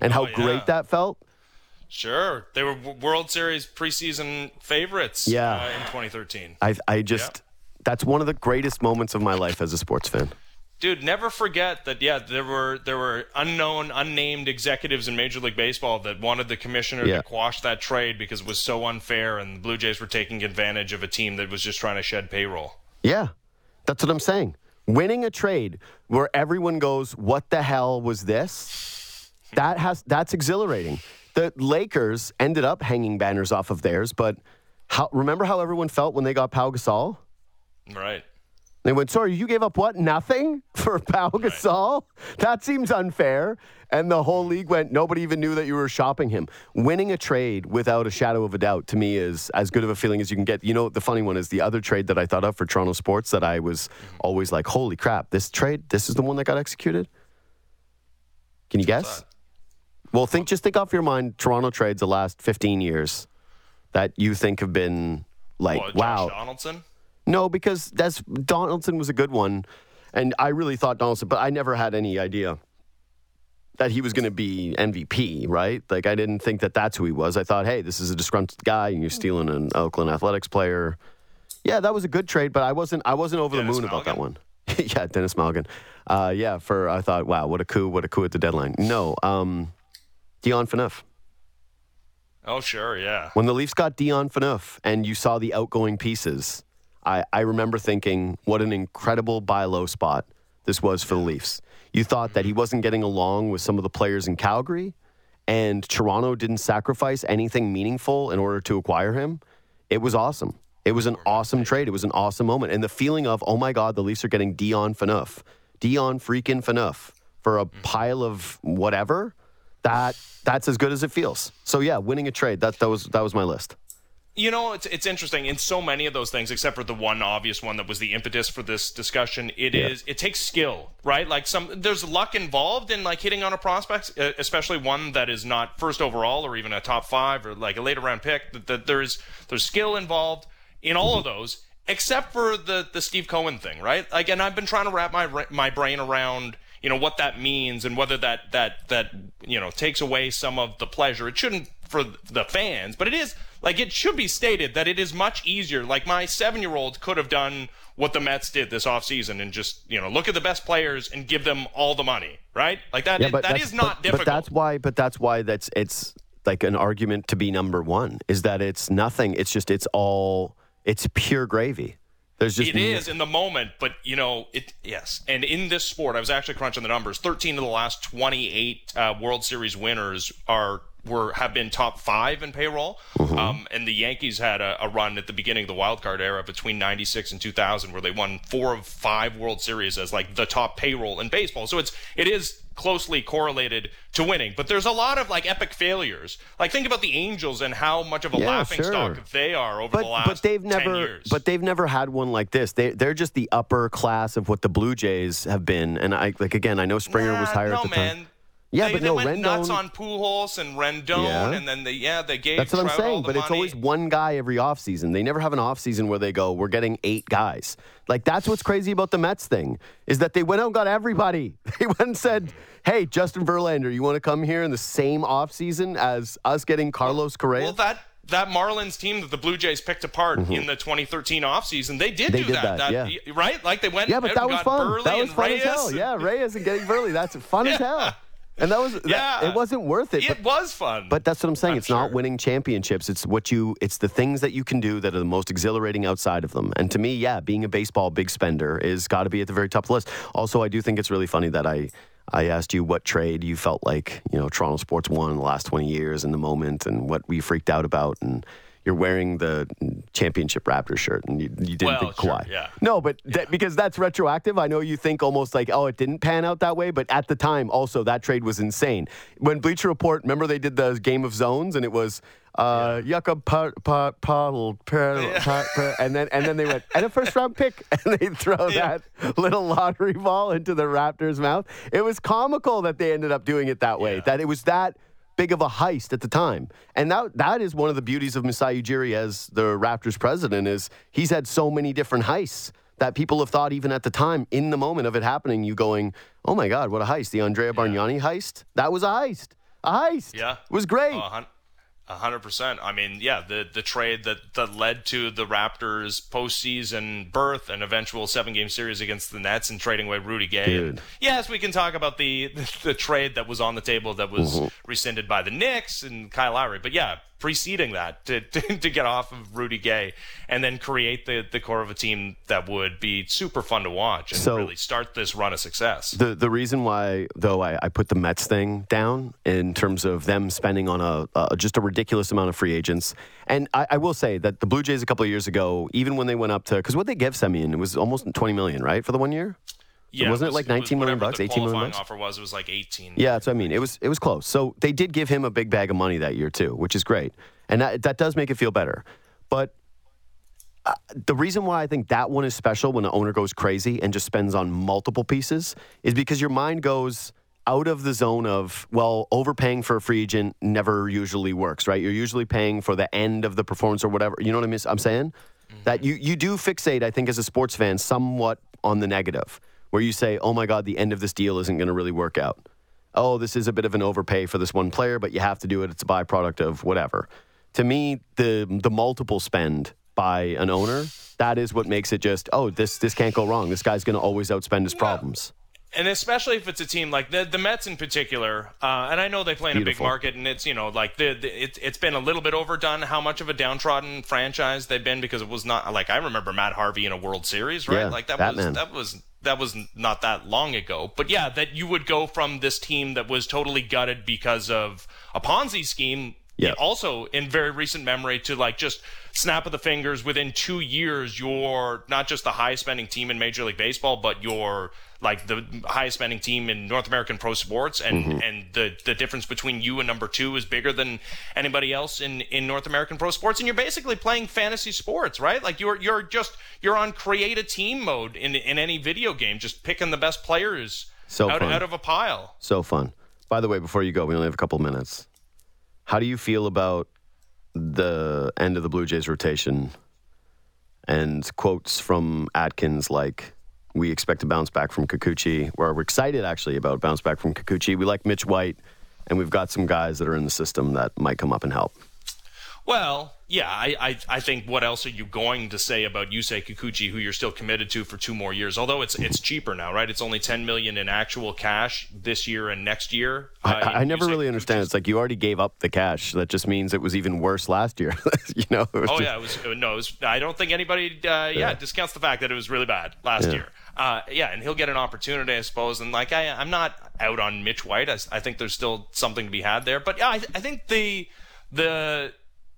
And how Oh, yeah. great that felt. Sure, they were World Series preseason favorites. Yeah. uh, in 2013. I, I just, that's one of the greatest moments of my life as a sports fan. Dude, never forget that. Yeah, there were there were unknown, unnamed executives in Major League Baseball that wanted the commissioner Yeah. to quash that trade because it was so unfair, and the Blue Jays were taking advantage of a team that was just trying to shed payroll. Yeah, that's what I'm saying. Winning a trade where everyone goes, "What the hell was this?" That has that's exhilarating. The Lakers ended up hanging banners off of theirs, but how, remember how everyone felt when they got Pau Gasol? Right. They went, sorry, you gave up what? Nothing for Pau Gasol? That seems unfair. And the whole league went, nobody even knew that you were shopping him. Winning a trade without a shadow of a doubt to me is as good of a feeling as you can get. You know, the funny one is the other trade that I thought of for Toronto Sports that I was mm-hmm. always like, holy crap, this trade, this is the one that got executed? Can you guess? Well, think just think off your mind Toronto trades the last 15 years that you think have been like, Josh wow. Donaldson. No, because that's Donaldson was a good one, and I really thought Donaldson, but I never had any idea that he was going to be MVP. Right? Like I didn't think that that's who he was. I thought, hey, this is a disgruntled guy, and you're stealing an Oakland Athletics player. Yeah, that was a good trade, but I wasn't. I wasn't over Dennis the moon about that one. yeah, Denis Malgin. Uh, yeah, for I thought, wow, what a coup! What a coup at the deadline. No, um, Dion Phaneuf. Oh, sure, yeah. When the Leafs got Dion Phaneuf and you saw the outgoing pieces, I, I remember thinking, what an incredible buy low spot this was for the Leafs. You thought that he wasn't getting along with some of the players in Calgary, and Toronto didn't sacrifice anything meaningful in order to acquire him. It was awesome. It was an awesome trade. It was an awesome moment. And the feeling of, oh my God, the Leafs are getting Dion Phaneuf, Dion freaking Phaneuf for a mm. pile of whatever, that that's as good as it feels. So yeah, winning a trade, that, that was that was my list. You know, it's it's interesting in so many of those things, except for the one obvious one that was the impetus for this discussion. It is it takes skill, right? Like some there's luck involved in like hitting on a prospect, especially one that is not first overall or even a top five or like a later round pick. That, that there's there's skill involved in all of mm-hmm. those, except for the the Steve Cohen thing, right? Like, and I've been trying to wrap my my brain around you know what that means and whether that that that you know takes away some of the pleasure. It shouldn't for the fans, but it is like it should be stated that it is much easier. Like my seven year old could have done what the Mets did this offseason and just, you know, look at the best players and give them all the money, right? Like that, Yeah, but that's- not but, difficult. But that's why. But that's why that's it's like an argument to be number one is that it's nothing. It's just it's all it's pure gravy. There's just It is in the moment, but you know it. Yes, and in this sport, I was actually crunching the numbers. Thirteen of the last twenty-eight uh, World Series winners are were have been top five in payroll. Mm-hmm. Um, and the Yankees had a, a run at the beginning of the wild card era between '96 and 2000, where they won four of five World Series as like the top payroll in baseball. So it's it is closely correlated to winning. But there's a lot of like epic failures. Like think about the Angels and how much of a Yeah, laughing sure. stock they are over but the last but they've 10 never years. but they've never had one like this. They they're just the upper class of what the Blue Jays have been. And I like again, I know Springer was Nah, hired no, at the man. time. Yeah, they, but they no, went Rendon. nuts on Pujols and Rendon, Yeah. and then they yeah they gave. That's what I'm saying. But it's always one guy every offseason. They never have an offseason where they go, we're getting eight guys. Like, that's what's crazy about the Mets thing, is that they went out and got everybody. They went and said, hey, Justin Verlander, you want to come here in the same offseason as us getting Carlos Correa? Well, that that Marlins team that the Blue Jays picked apart in the 2013 offseason, they did Mm-hmm. They do did that. that, yeah. Right? Like they went. yeah, but that was fun. Buehrle That was fun Reyes. as hell. Yeah, Reyes and getting Buehrle. That's fun as hell. And that was, that, Yeah. it wasn't worth it. It but- was fun. But that's what I'm saying. I'm it's not winning championships. It's what you. It's the things that you can do that are the most exhilarating outside of them. And to me, yeah, being a baseball big spender is got to be at the very top of the list. Also, I do think it's really funny that I. I asked you what trade you felt like, you know, Toronto sports won in the last 20 years in the moment and what we freaked out about. And you're wearing the championship Raptors shirt and you, you didn't Well, think sure, Kawhi. yeah. No, but that, because that's retroactive. I know you think almost like, oh, it didn't pan out that way, but at the time, also that trade was insane. When Bleacher Report, remember they did the game of zones, and it was uh, Yucca pot pot pottle, per- pot- per- and then and then they went and a first round pick, and they throw Yeah. that little lottery ball into the Raptors' mouth. It was comical that they ended up doing it that way. Yeah. That it was that big of a heist at the time. And that that is one of the beauties of Masai Ujiri as the Raptors president is he's had so many different heists that people have thought even at the time in the moment of it happening you going, "Oh my god, what a heist. The Andrea Bargnani heist? That was a heist. A heist. Yeah. It was great. A hundred percent. I mean, yeah, the the trade that that led to the Raptors' postseason berth and eventual seven game series against the Nets and trading away Rudy Gay. And yes, we can talk about the the trade that was on the table that was Mm-hmm. rescinded by the Knicks and Kyle Lowry. But yeah, preceding that to, to to get off of Rudy Gay and then create the the core of a team that would be super fun to watch and So- really start this run of success. The the reason why though I, I put the Mets thing down in terms of them spending on a, a just a ridiculous amount of free agents, and I, I will say that the Blue Jays a couple of years ago, even when they went up to because what they give Semien it was almost twenty million, right, for the one year. Yeah, wasn't it was- like 19 million bucks, 18 million bucks? offer was. It was like 18. Yeah, that's what I mean. It was it was close. So they did give him a big bag of money that year too, which is great, and that that does make it feel better. But uh, the reason why I think that one is special when the owner goes crazy and just spends on multiple pieces is because your mind goes out of the zone of well overpaying for a free agent never usually works right you're usually paying for the end of the performance or whatever you know what I mean? i'm saying that you, you do fixate i think as a sports fan somewhat on the negative where you say oh my god the end of this deal isn't going to really work out oh, this is a bit of an overpay for this one player, but you have to do it. It's a byproduct of whatever. To me, the the multiple spend by an owner, that is what makes it just, oh, this this can't go wrong. This guy's going to always outspend his problems. And especially if it's a team like the the Mets in particular, uh, and I know they play in a big market, and it's you know like the, the it, it's been a little bit overdone how much of a downtrodden franchise they've been because it was not like I remember Matt Harvey in a World Series, right? Yeah, like that Batman. was that was that was not that long ago, but yeah, that you would go from this team that was totally gutted because of a Ponzi scheme. Yeah. Also, in very recent memory, to like just snap of the fingers within two years you're not just the highest spending team in Major League Baseball, but you're like the highest spending team in North American pro sports, and Mm-hmm. and the the difference between you and number two is bigger than anybody else in in North American pro sports, and you're basically playing fantasy sports, right? Like you're you're just you're on create a team mode in in any video game, just picking the best players So out out of a pile. So fun. By the way, before you go, we only have a couple minutes. How do you feel about the end of the Blue Jays rotation and quotes from Atkins like, we expect to bounce back from Kikuchi, or we're excited actually about bounce back from Kikuchi. We like Mitch White, and we've got some guys that are in the system that might come up and help. Well, yeah, I, I, I think what else are you going to say about Yusei Kikuchi, who you're still committed to for two more years? Although it's it's cheaper now, right? It's only ten million in actual cash this year and next year. I, Uh, I never Yusei really understand. It's like you already gave up the cash. That just means it was even worse last year. you know? Oh just- yeah, it was no. It was, I don't think anybody, uh, yeah, discounts the fact that it was really bad last year. Uh, yeah, and he'll get an opportunity, I suppose. And like, I, I'm not out on Mitch White. I, I think there's still something to be had there. But yeah, I, I think the the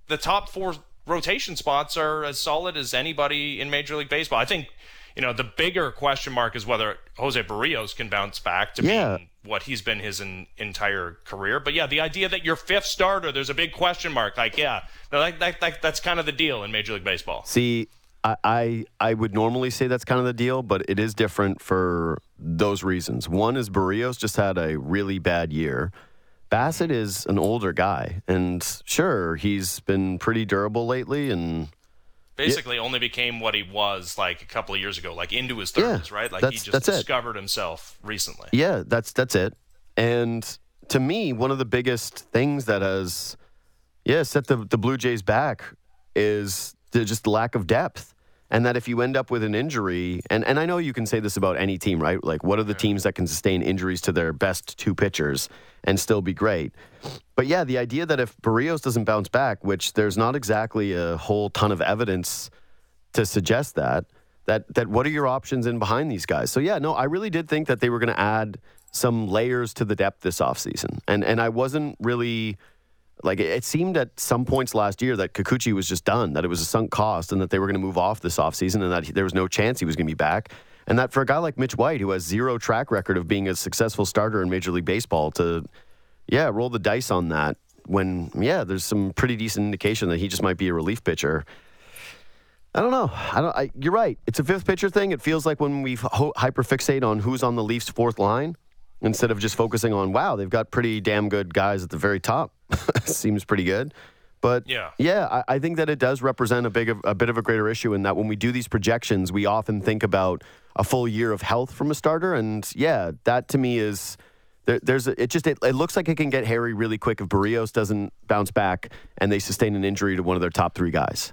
the top four rotation spots are as solid as anybody in Major League Baseball. I think. You know, the bigger question mark is whether Jose Berrios can bounce back to Yeah. what he's been his en- entire career. But yeah, the idea that your fifth starter, there's a big question mark. Like, yeah, that, that, that, that's kind of the deal in Major League Baseball. See, I, I I would normally say that's kind of the deal, but it is different for those reasons. One is Barrios just had a really bad year. Bassitt is an older guy, and sure, he's been pretty durable lately, and Basically, only became what he was like a couple of years ago, like into his Yeah, 30s, right? Like he just that's it. discovered himself recently. yeah, that's that's it. And to me, one of the biggest things that has, yeah, set the the Blue Jays back is the, just the lack of depth. And that if you end up with an injury, and, and I know you can say this about any team, right? Like, what are the teams that can sustain injuries to their best two pitchers and still be great? But yeah, the idea that if Berrios doesn't bounce back, which there's not exactly a whole ton of evidence to suggest that, that that what are your options in behind these guys? So yeah, no, I really did think that they were going to add some layers to the depth this offseason. And and I wasn't really like it seemed at some points last year that Kikuchi was just done, that it was a sunk cost and that they were going to move off this offseason and that he, there was no chance he was going to be back. And that for a guy like Mitch White who has zero track record of being a successful starter in Major League Baseball to yeah, roll the dice on that when yeah, there's some pretty decent indication that he just might be a relief pitcher. I don't know. I don't. I, you're right. It's a fifth pitcher thing. It feels like when we ho- hyperfixate on who's on the Leafs' fourth line instead of just focusing on wow, they've got pretty damn good guys at the very top. Seems pretty good. But Yeah. yeah, I, I think that it does represent a big, of, a bit of a greater issue in that when we do these projections, we often think about a full year of health from a starter, and yeah, that to me is there, there's a, it just it, it looks like it can get hairy really quick if Berrios doesn't bounce back and they sustain an injury to one of their top three guys.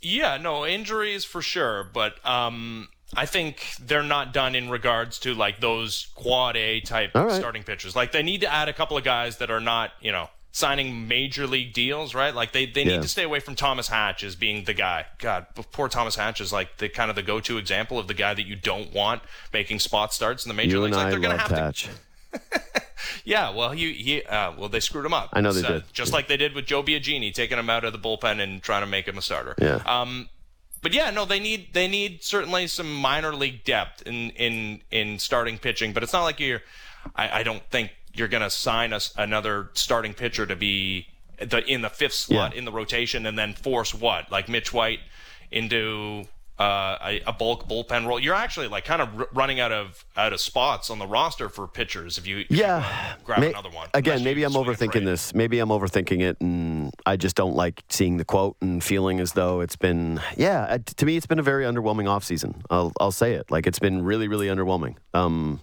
Yeah, no, injuries for sure, but um, I think they're not done in regards to like those quad A type right. starting pitchers. Like they need to add a couple of guys that are not, you know, signing major league deals, right? Like they, they Yeah. need to stay away from Thomas Hatch as being the guy. God, poor Thomas Hatch is like the kind of the go-to example of the guy that you don't want making spot starts in the major You leagues. and like I they're gonna love have to yeah, well, he he uh, well they screwed him up. I know they So, did. just like they did with Joe Biagini, taking him out of the bullpen and trying to make him a starter. Yeah. Um, but yeah, no, they need they need certainly some minor league depth in in in starting pitching. But it's not like you're. I, I don't think you're going to sign us another starting pitcher to be the in the fifth slot Yeah. in the rotation and then force what like Mitch White into. Uh, a, a bulk bullpen role. You're actually like kind of r- running out of out of spots on the roster for pitchers if you, if Yeah. uh, grab May- another one. Again, maybe I'm overthinking this. Maybe I'm overthinking it, and I just don't like seeing the quote and feeling as though it's been. Yeah, to me, it's been a very underwhelming offseason. I'll I'll say it. Like it's been really, really underwhelming. Um,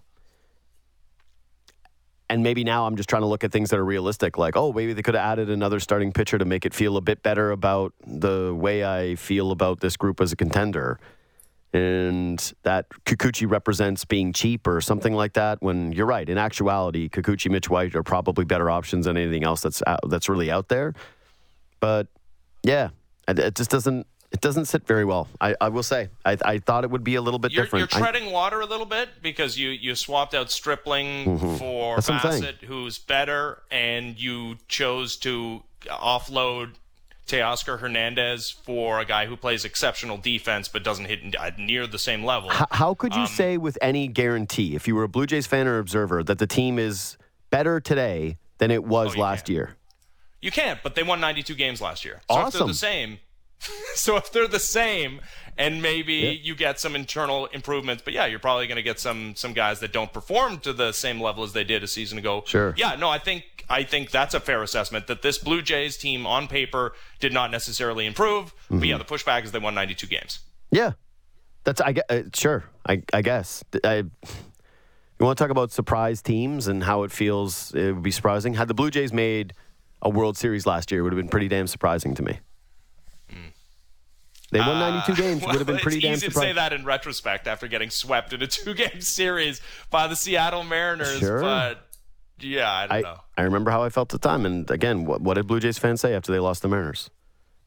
and maybe now I'm just trying to look at things that are realistic. Like, oh, maybe they could have added another starting pitcher to make it feel a bit better about the way I feel about this group as a contender and that Kikuchi represents being cheap or something like that. When you're right, in actuality, Kikuchi, Mitch White are probably better options than anything else that's out, that's really out there. But yeah, it, it just doesn't it doesn't sit very well. I, I will say I, I thought it would be a little bit You're, you're different. I- treading water a little bit because you, you swapped out Stripling for Mm-hmm. That's I'm saying. Bassitt, who's better, and you chose to offload Teoscar Hernandez for a guy who plays exceptional defense but doesn't hit near the same level. H- how could Um, you say with any guarantee, if you were a Blue Jays fan or observer, that the team is better today than it was Oh, last can't. year? You can't, but they won 92 games last year. So if they're Awesome. the same, so if they're the same, and maybe you get some internal improvements, but yeah, you're probably going to get some some guys that don't perform to the same level as they did a season ago. Sure. Yeah, no, I think I think that's a fair assessment that this Blue Jays team on paper did not necessarily improve, but yeah, the pushback is they won 92 games. Yeah, that's I. Uh, sure, I I guess. I, you want to talk about surprise teams and how it feels? It would be surprising. Had the Blue Jays made a World Series last year, it would have been pretty damn surprising to me. They won 92 games. Hmm. Uh, Well, would have been pretty it's damn easy to say that in retrospect after getting swept in a two-game series by the Seattle Mariners, Sure. but yeah, I don't I, know. I remember how I felt at the time. And again, what, what did Blue Jays fans say after they lost the Mariners?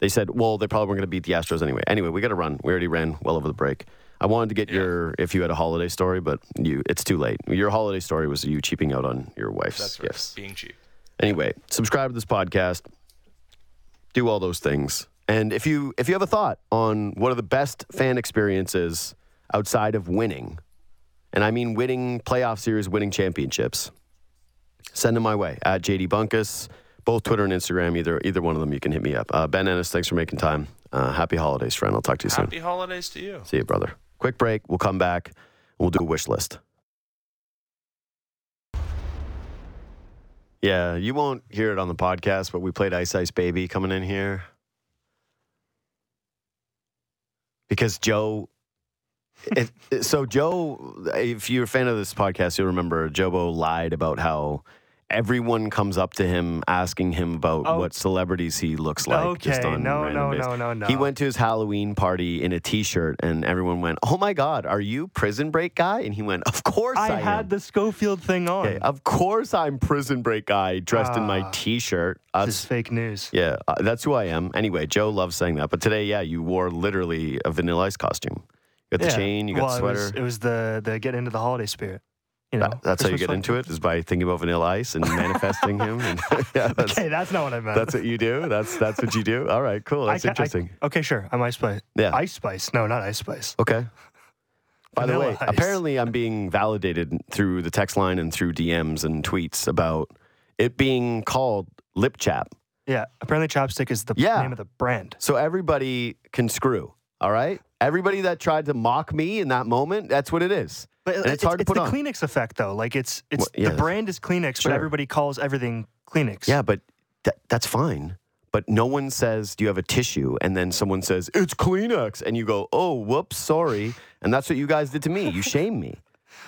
They said, well, they probably weren't going to beat the Astros anyway. Anyway, we got to run. We already ran well over the break. I wanted to get your, if you had a holiday story, but you, it's too late. Your holiday story was you cheaping out on your wife's That's right. gifts. Being cheap. Anyway, subscribe to this podcast. Do all those things. And if you if you have a thought on what are the best fan experiences outside of winning, and I mean winning playoff series, winning championships, send them my way at JD Bunkis, both Twitter and Instagram. Either either one of them, you can hit me up. Uh, ben Ennis, thanks for making time. Uh, happy holidays, friend. I'll talk to you soon. Happy holidays to you. See you, brother. Quick break. We'll come back. and We'll do a wish list. Yeah, you won't hear it on the podcast, but we played Ice Ice Baby coming in here because Joe. It, so Joe, if you're a fan of this podcast, you'll remember Jobo lied about how everyone comes up to him asking him about Oh. what celebrities he looks like. just on no, random no, days. no, no, no. He went to his Halloween party in a T-shirt, and everyone went, "Oh my God, are you Prison Break guy?" And he went, "Of course I, I had am." the Scofield thing on. Okay, of course I'm Prison Break guy dressed in my Ah. T-shirt. this is fake news. yeah, uh, that's who I am. Anyway, Joe loves saying that, but today, yeah, you wore literally a Vanilla Ice costume. You got the chain, you got well, the sweater. It was, it was the the get into the holiday spirit. You know, That- that's how you get into it is by thinking about Vanilla Ice and manifesting him. And yeah, that's, Okay, that's not what I meant. that's what you do. That's that's what you do. All right, cool. That's I- interesting. okay, sure. I'm Ice Spice. Yeah. Ice Spice. No, not Ice Spice. Okay. By the way, Ice. apparently I'm being validated through the text line and through DMs and tweets about it being called lip chap. Yeah. Apparently, Chapstick is the Yeah. name of the brand. So everybody can screw. All right? Everybody that tried to mock me in that moment, that's what it is. But uh, and it's hard to put the on. Kleenex effect, though. Like it's it's Well, yeah. the brand is Kleenex, Sure. but everybody calls everything Kleenex. Yeah, but that, that's fine. But no one says, Do you have a tissue? And then someone says, It's Kleenex. And you go, Oh, whoops, sorry. And that's what you guys did to me. You shamed me.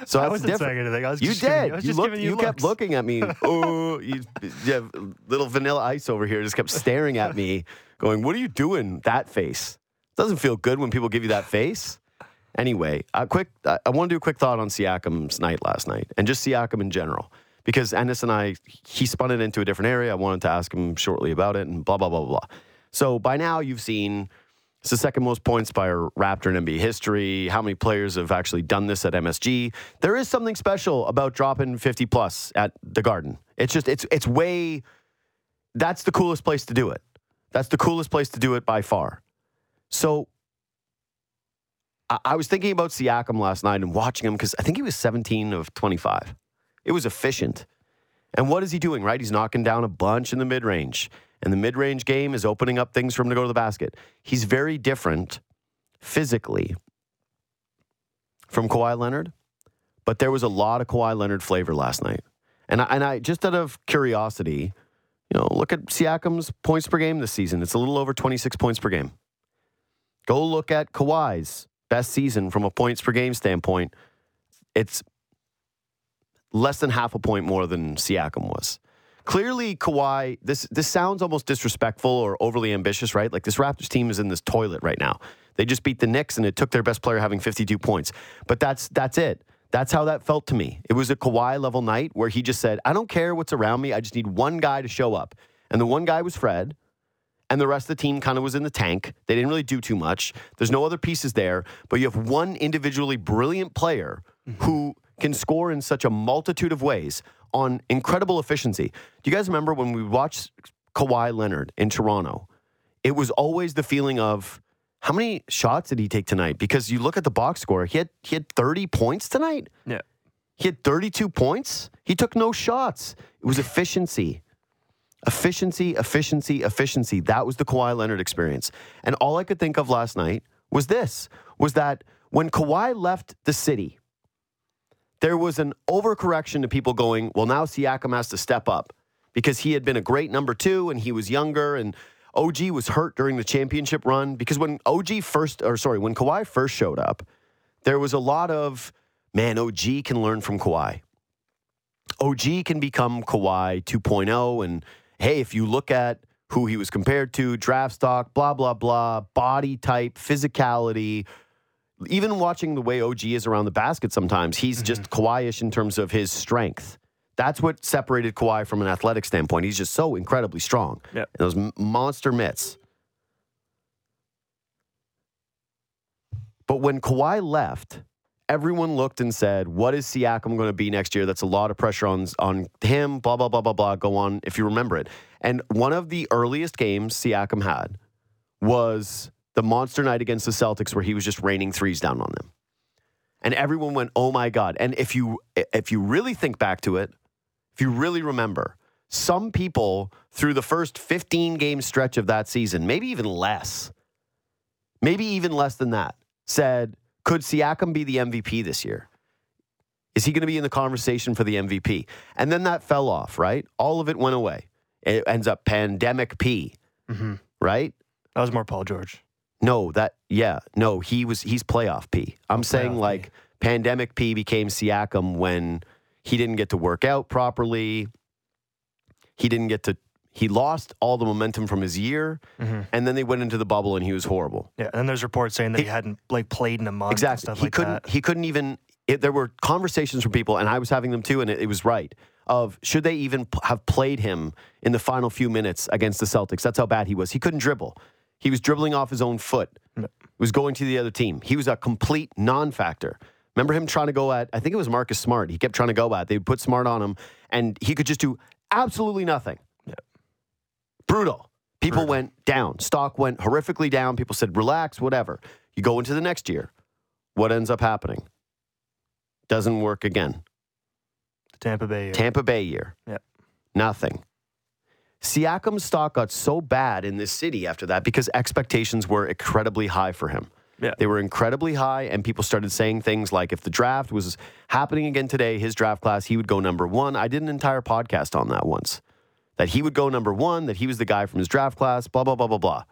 So I wasn't different. saying anything. I was You just did. Giving you, I was you just looked, you, you kept looking at me. Oh, you, you have little vanilla ice over here. Just kept staring at me, going, "What are you doing? That face doesn't feel good when people give you that face." Anyway, a quick. Uh, I, I want to do a quick thought on Siakam's night last night, and just Siakam in general, because Ennis and I, he spun it into a different area. I wanted to ask him shortly about it, and blah blah blah blah. blah. So by now you've seen it's the second most points by a Raptor in NBA history. How many players have actually done this at MSG? There is something special about dropping 50 plus at the Garden. It's just, it's, it's way, that's the coolest place to do it. That's the coolest place to do it by far. So I, was thinking about Siakam last night and watching him because I think he was 17 of 25. It was efficient. And what is he doing, right? He's knocking down a bunch in the mid range. And the mid range game is opening up things for him to go to the basket. He's very different physically from Kawhi Leonard, but there was a lot of Kawhi Leonard flavor last night. And I, and I just out of curiosity, you know, look at Siakam's points per game this season. It's a little over 26 points per game. Go look at Kawhi's best season from a points per game standpoint. It's less than half a point more than Siakam was. Clearly, Kawhi, this this sounds almost disrespectful or overly ambitious, right? Like this Raptors team is in this toilet right now. They just beat the Knicks and it took their best player having 52 points. But that's that's it. That's how that felt to me. It was a Kawhi level night where he just said, I don't care what's around me. I just need one guy to show up. And the one guy was Fred. And the rest of the team kind of was in the tank. They didn't really do too much. There's no other pieces there, but you have one individually brilliant player who can score in such a multitude of ways on incredible efficiency. Do you guys remember when we watched Kawhi Leonard in Toronto? it was always the feeling of how many shots did he take tonight? Because you look at the box score, he had he had 30 points tonight. Yeah. He had 32 points. He took no shots. It was efficiency. Efficiency, efficiency, efficiency. That was the Kawhi Leonard experience. And all I could think of last night was this was that when Kawhi left the city, there was an overcorrection to people going, well, now Siakam has to step up because he had been a great number two and he was younger and OG was hurt during the championship run. Because when OG first, or sorry, when Kawhi first showed up, there was a lot of, man, OG can learn from Kawhi. OG can become Kawhi 2.0. And hey, if you look at who he was compared to, draft stock, blah, blah, blah, body type, physicality, even watching the way OG is around the basket sometimes, he's just mm-hmm. Kawhi-ish in terms of his strength. That's what separated Kawhi from an athletic standpoint. He's just so incredibly strong. Yep. And those monster mitts. But when Kawhi left, everyone looked and said, "What is Siakam going to be next year?" That's a lot of pressure on on him. Blah blah blah blah blah. Go on if you remember it. And one of the earliest games Siakam had was the monster night against the Celtics, where he was just raining threes down on them, and everyone went, "Oh my god!" And if you if you really think back to it, if you really remember, some people through the first 15 game stretch of that season, maybe even less, maybe even less than that, said, could Siakam be the MVP this year? Is he going to be in the conversation for the MVP? And then that fell off, right? All of it went away. It ends up pandemic P, hmm right? That was more Paul George. No, that yeah, no, he was he's playoff P. I'm saying playoff P. like pandemic P became Siakam when he didn't get to work out properly. He didn't get to he lost all the momentum from his year hmm and then they went into the bubble and he was horrible. Yeah, and then there's reports saying that he, He- hadn't like played in a month. Exactly. And stuff he like couldn't that. he couldn't even it, there were conversations from people and I was having them too and it, it was right of should they even p- have played him in the final few minutes against the Celtics. That's how bad he was. He couldn't dribble. He was dribbling off his own foot. Yep. Was going to the other team. He was a complete non-factor. Remember him trying to go at I think it was Marcus Smart. He kept trying to go at. They put Smart on him and he could just do absolutely nothing. Brutal. People Brutal. went down. Stock went horrifically down. People said, relax, whatever. You go into the next year. What ends up happening? Doesn't work again. The Tampa Bay. Year. Tampa Bay year. Yep. Nothing. Siakam's stock got so bad in this city after that because expectations were incredibly high for him. Yeah. They were incredibly high, and people started saying things like if the draft was happening again today, his draft class, he would go number one. I did an entire podcast on that once. That he would go number one, that he was the guy from his draft class, blah, blah, blah, blah, blah.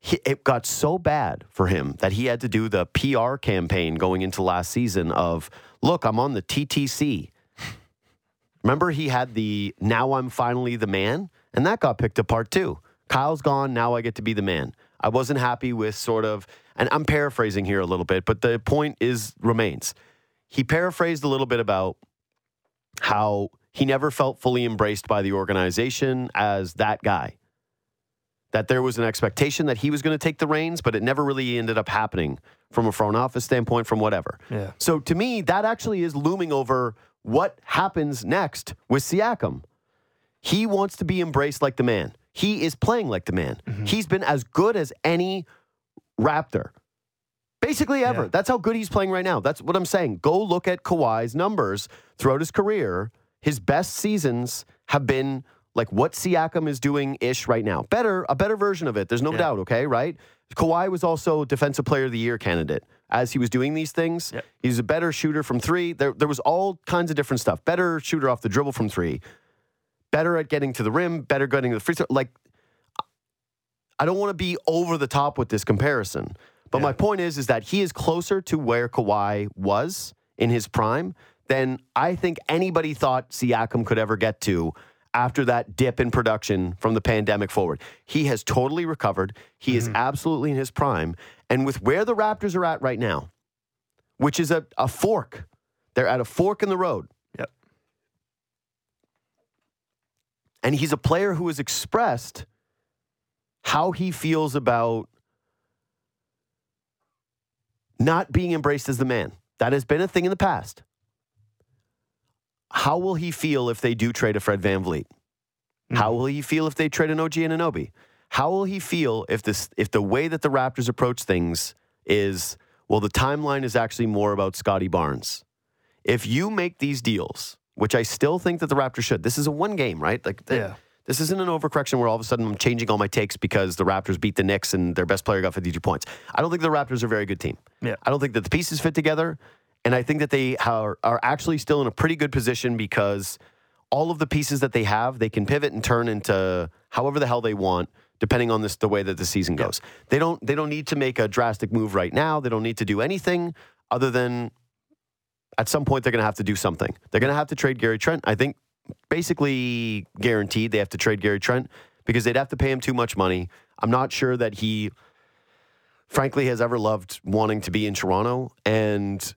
He, it got so bad for him that he had to do the PR campaign going into last season of, look, I'm on the TTC. Remember, he had the now I'm finally the man, and that got picked apart too. Kyle's gone, now I get to be the man. I wasn't happy with sort of, and I'm paraphrasing here a little bit, but the point is remains. He paraphrased a little bit about how he never felt fully embraced by the organization as that guy. That there was an expectation that he was going to take the reins, but it never really ended up happening from a front office standpoint, from whatever. Yeah. So to me, that actually is looming over what happens next with Siakam. He wants to be embraced like the man. He is playing like the man. Mm-hmm. He's been as good as any Raptor. Basically ever. Yeah. That's how good he's playing right now. That's what I'm saying. Go look at Kawhi's numbers throughout his career. His best seasons have been like what Siakam is doing ish right now. Better, a better version of it. There's no Yeah. doubt, okay, right? Kawhi was also defensive player of the year candidate as he was doing these things. Yep. He's a better shooter from three. There, there was all kinds of different stuff. Better shooter off the dribble from three. Better at getting to the rim. Better getting to the free throw. Like, I don't want to be over the top with this comparison, but Yeah. my point is, is that he is closer to where Kawhi was in his prime than I think anybody thought Siakam could ever get to after that dip in production from the pandemic forward. He has totally recovered. He is mm-hmm. absolutely in his prime. And with where the Raptors are at right now, which is a, a fork, they're at a fork in the road. Yep. And he's a player who has expressed how he feels about not being embraced as the man. That has been a thing in the past. How will he feel if they do trade a Fred VanVleet? Mm-hmm. How will he feel if they trade an OG Anunoby? how will he feel if this if the way that the Raptors approach things is well, the timeline is actually more about Scottie Barnes. If you make these deals, which I still think that the Raptors should, this is a one game, right? Like, the- Yeah. this isn't an overcorrection where all of a sudden I'm changing all my takes because the Raptors beat the Knicks and their best player got 52 points. I don't think the Raptors are a very good team. Yeah. I don't think that the pieces fit together. And I think that they are, are actually still in a pretty good position because all of the pieces that they have, they can pivot and turn into however the hell they want, depending on this the way that the season goes. They don't they don't need to make a drastic move right now. They don't need to do anything other than at some point they're going to have to do something. They're going to have to trade Gary Trent. I think basically guaranteed they have to trade Gary Trent because they'd have to pay him too much money. I'm not sure that he frankly has ever loved wanting to be in Toronto and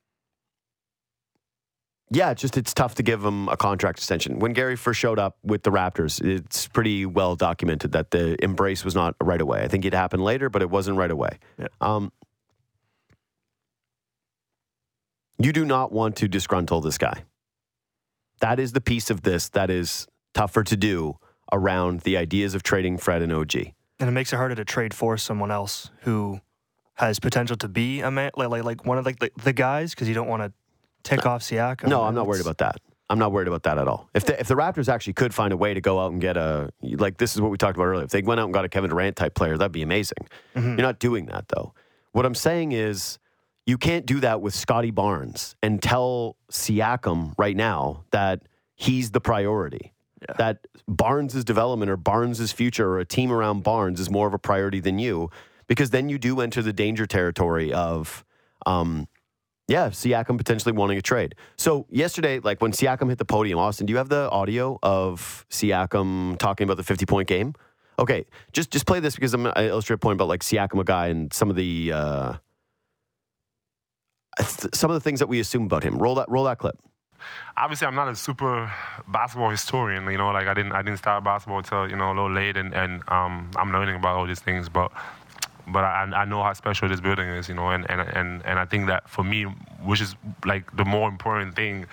yeah, it's just it's tough to give him a contract extension. When Gary first showed up with the Raptors, it's pretty well documented that the embrace was not right away. I think it happened later, but it wasn't right away. Yeah. Um, you do not want to disgruntle this guy. That is the piece of this that is tougher to do around the ideas of trading Fred and OG. And it makes it harder to trade for someone else who has potential to be a man, like like, like one of like the, the guys, because you don't want to tick off Siakam. No, I'm not worried about that. I'm not worried about that at all. If the, if the Raptors actually could find a way to go out and get a like this is what we talked about earlier. If they went out and got a Kevin Durant type player, that'd be amazing. You're not doing that though. What I'm saying is you can't do that with Scottie Barnes and tell Siakam right now that he's the priority. Yeah. That Barnes' development or Barnes' future or a team around Barnes is more of a priority than you, because then you do enter the danger territory of um, yeah, Siakam potentially wanting a trade. So yesterday, like when Siakam hit the podium, Austin, do you have the audio of Siakam talking about the 50 point game? Okay, just just play this because I'm gonna illustrate a point about like Siakam, a guy, and some of the uh, th- some of the things that we assume about him. Roll that roll that clip. obviously I'm not a super basketball historian. You know, like I didn't I didn't start basketball until you know a little late, and and um, I'm learning about all these things. But but I, I know how special this building is. You know, and and and and I think that for me, which is like the more important thing,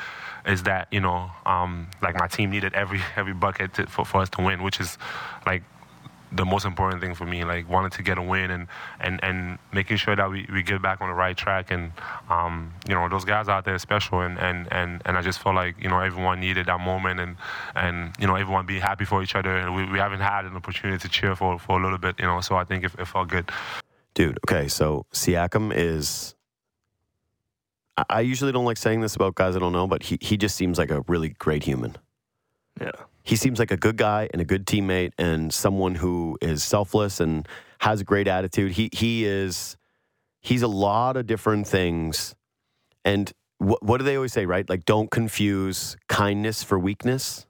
is that you know um, like my team needed every every bucket to, for for us to win, which is like the most important thing for me, like wanting to get a win and and, and making sure that we, we get back on the right track. And um, you know, those guys out there are special, and, and, and, and I just felt like you know everyone needed that moment, and and you know everyone be happy for each other. And we, we haven't had an opportunity to cheer for for a little bit, you know. So I think it, it felt good. Dude, okay, so Siakam is. I- I usually don't like saying this about guys I don't know, but he, he just seems like a really great human. Yeah. He seems like a good guy and a good teammate and someone who is selfless and has a great attitude. He he is he's a lot of different things. And what what do they always say, right? Like don't confuse kindness for weakness.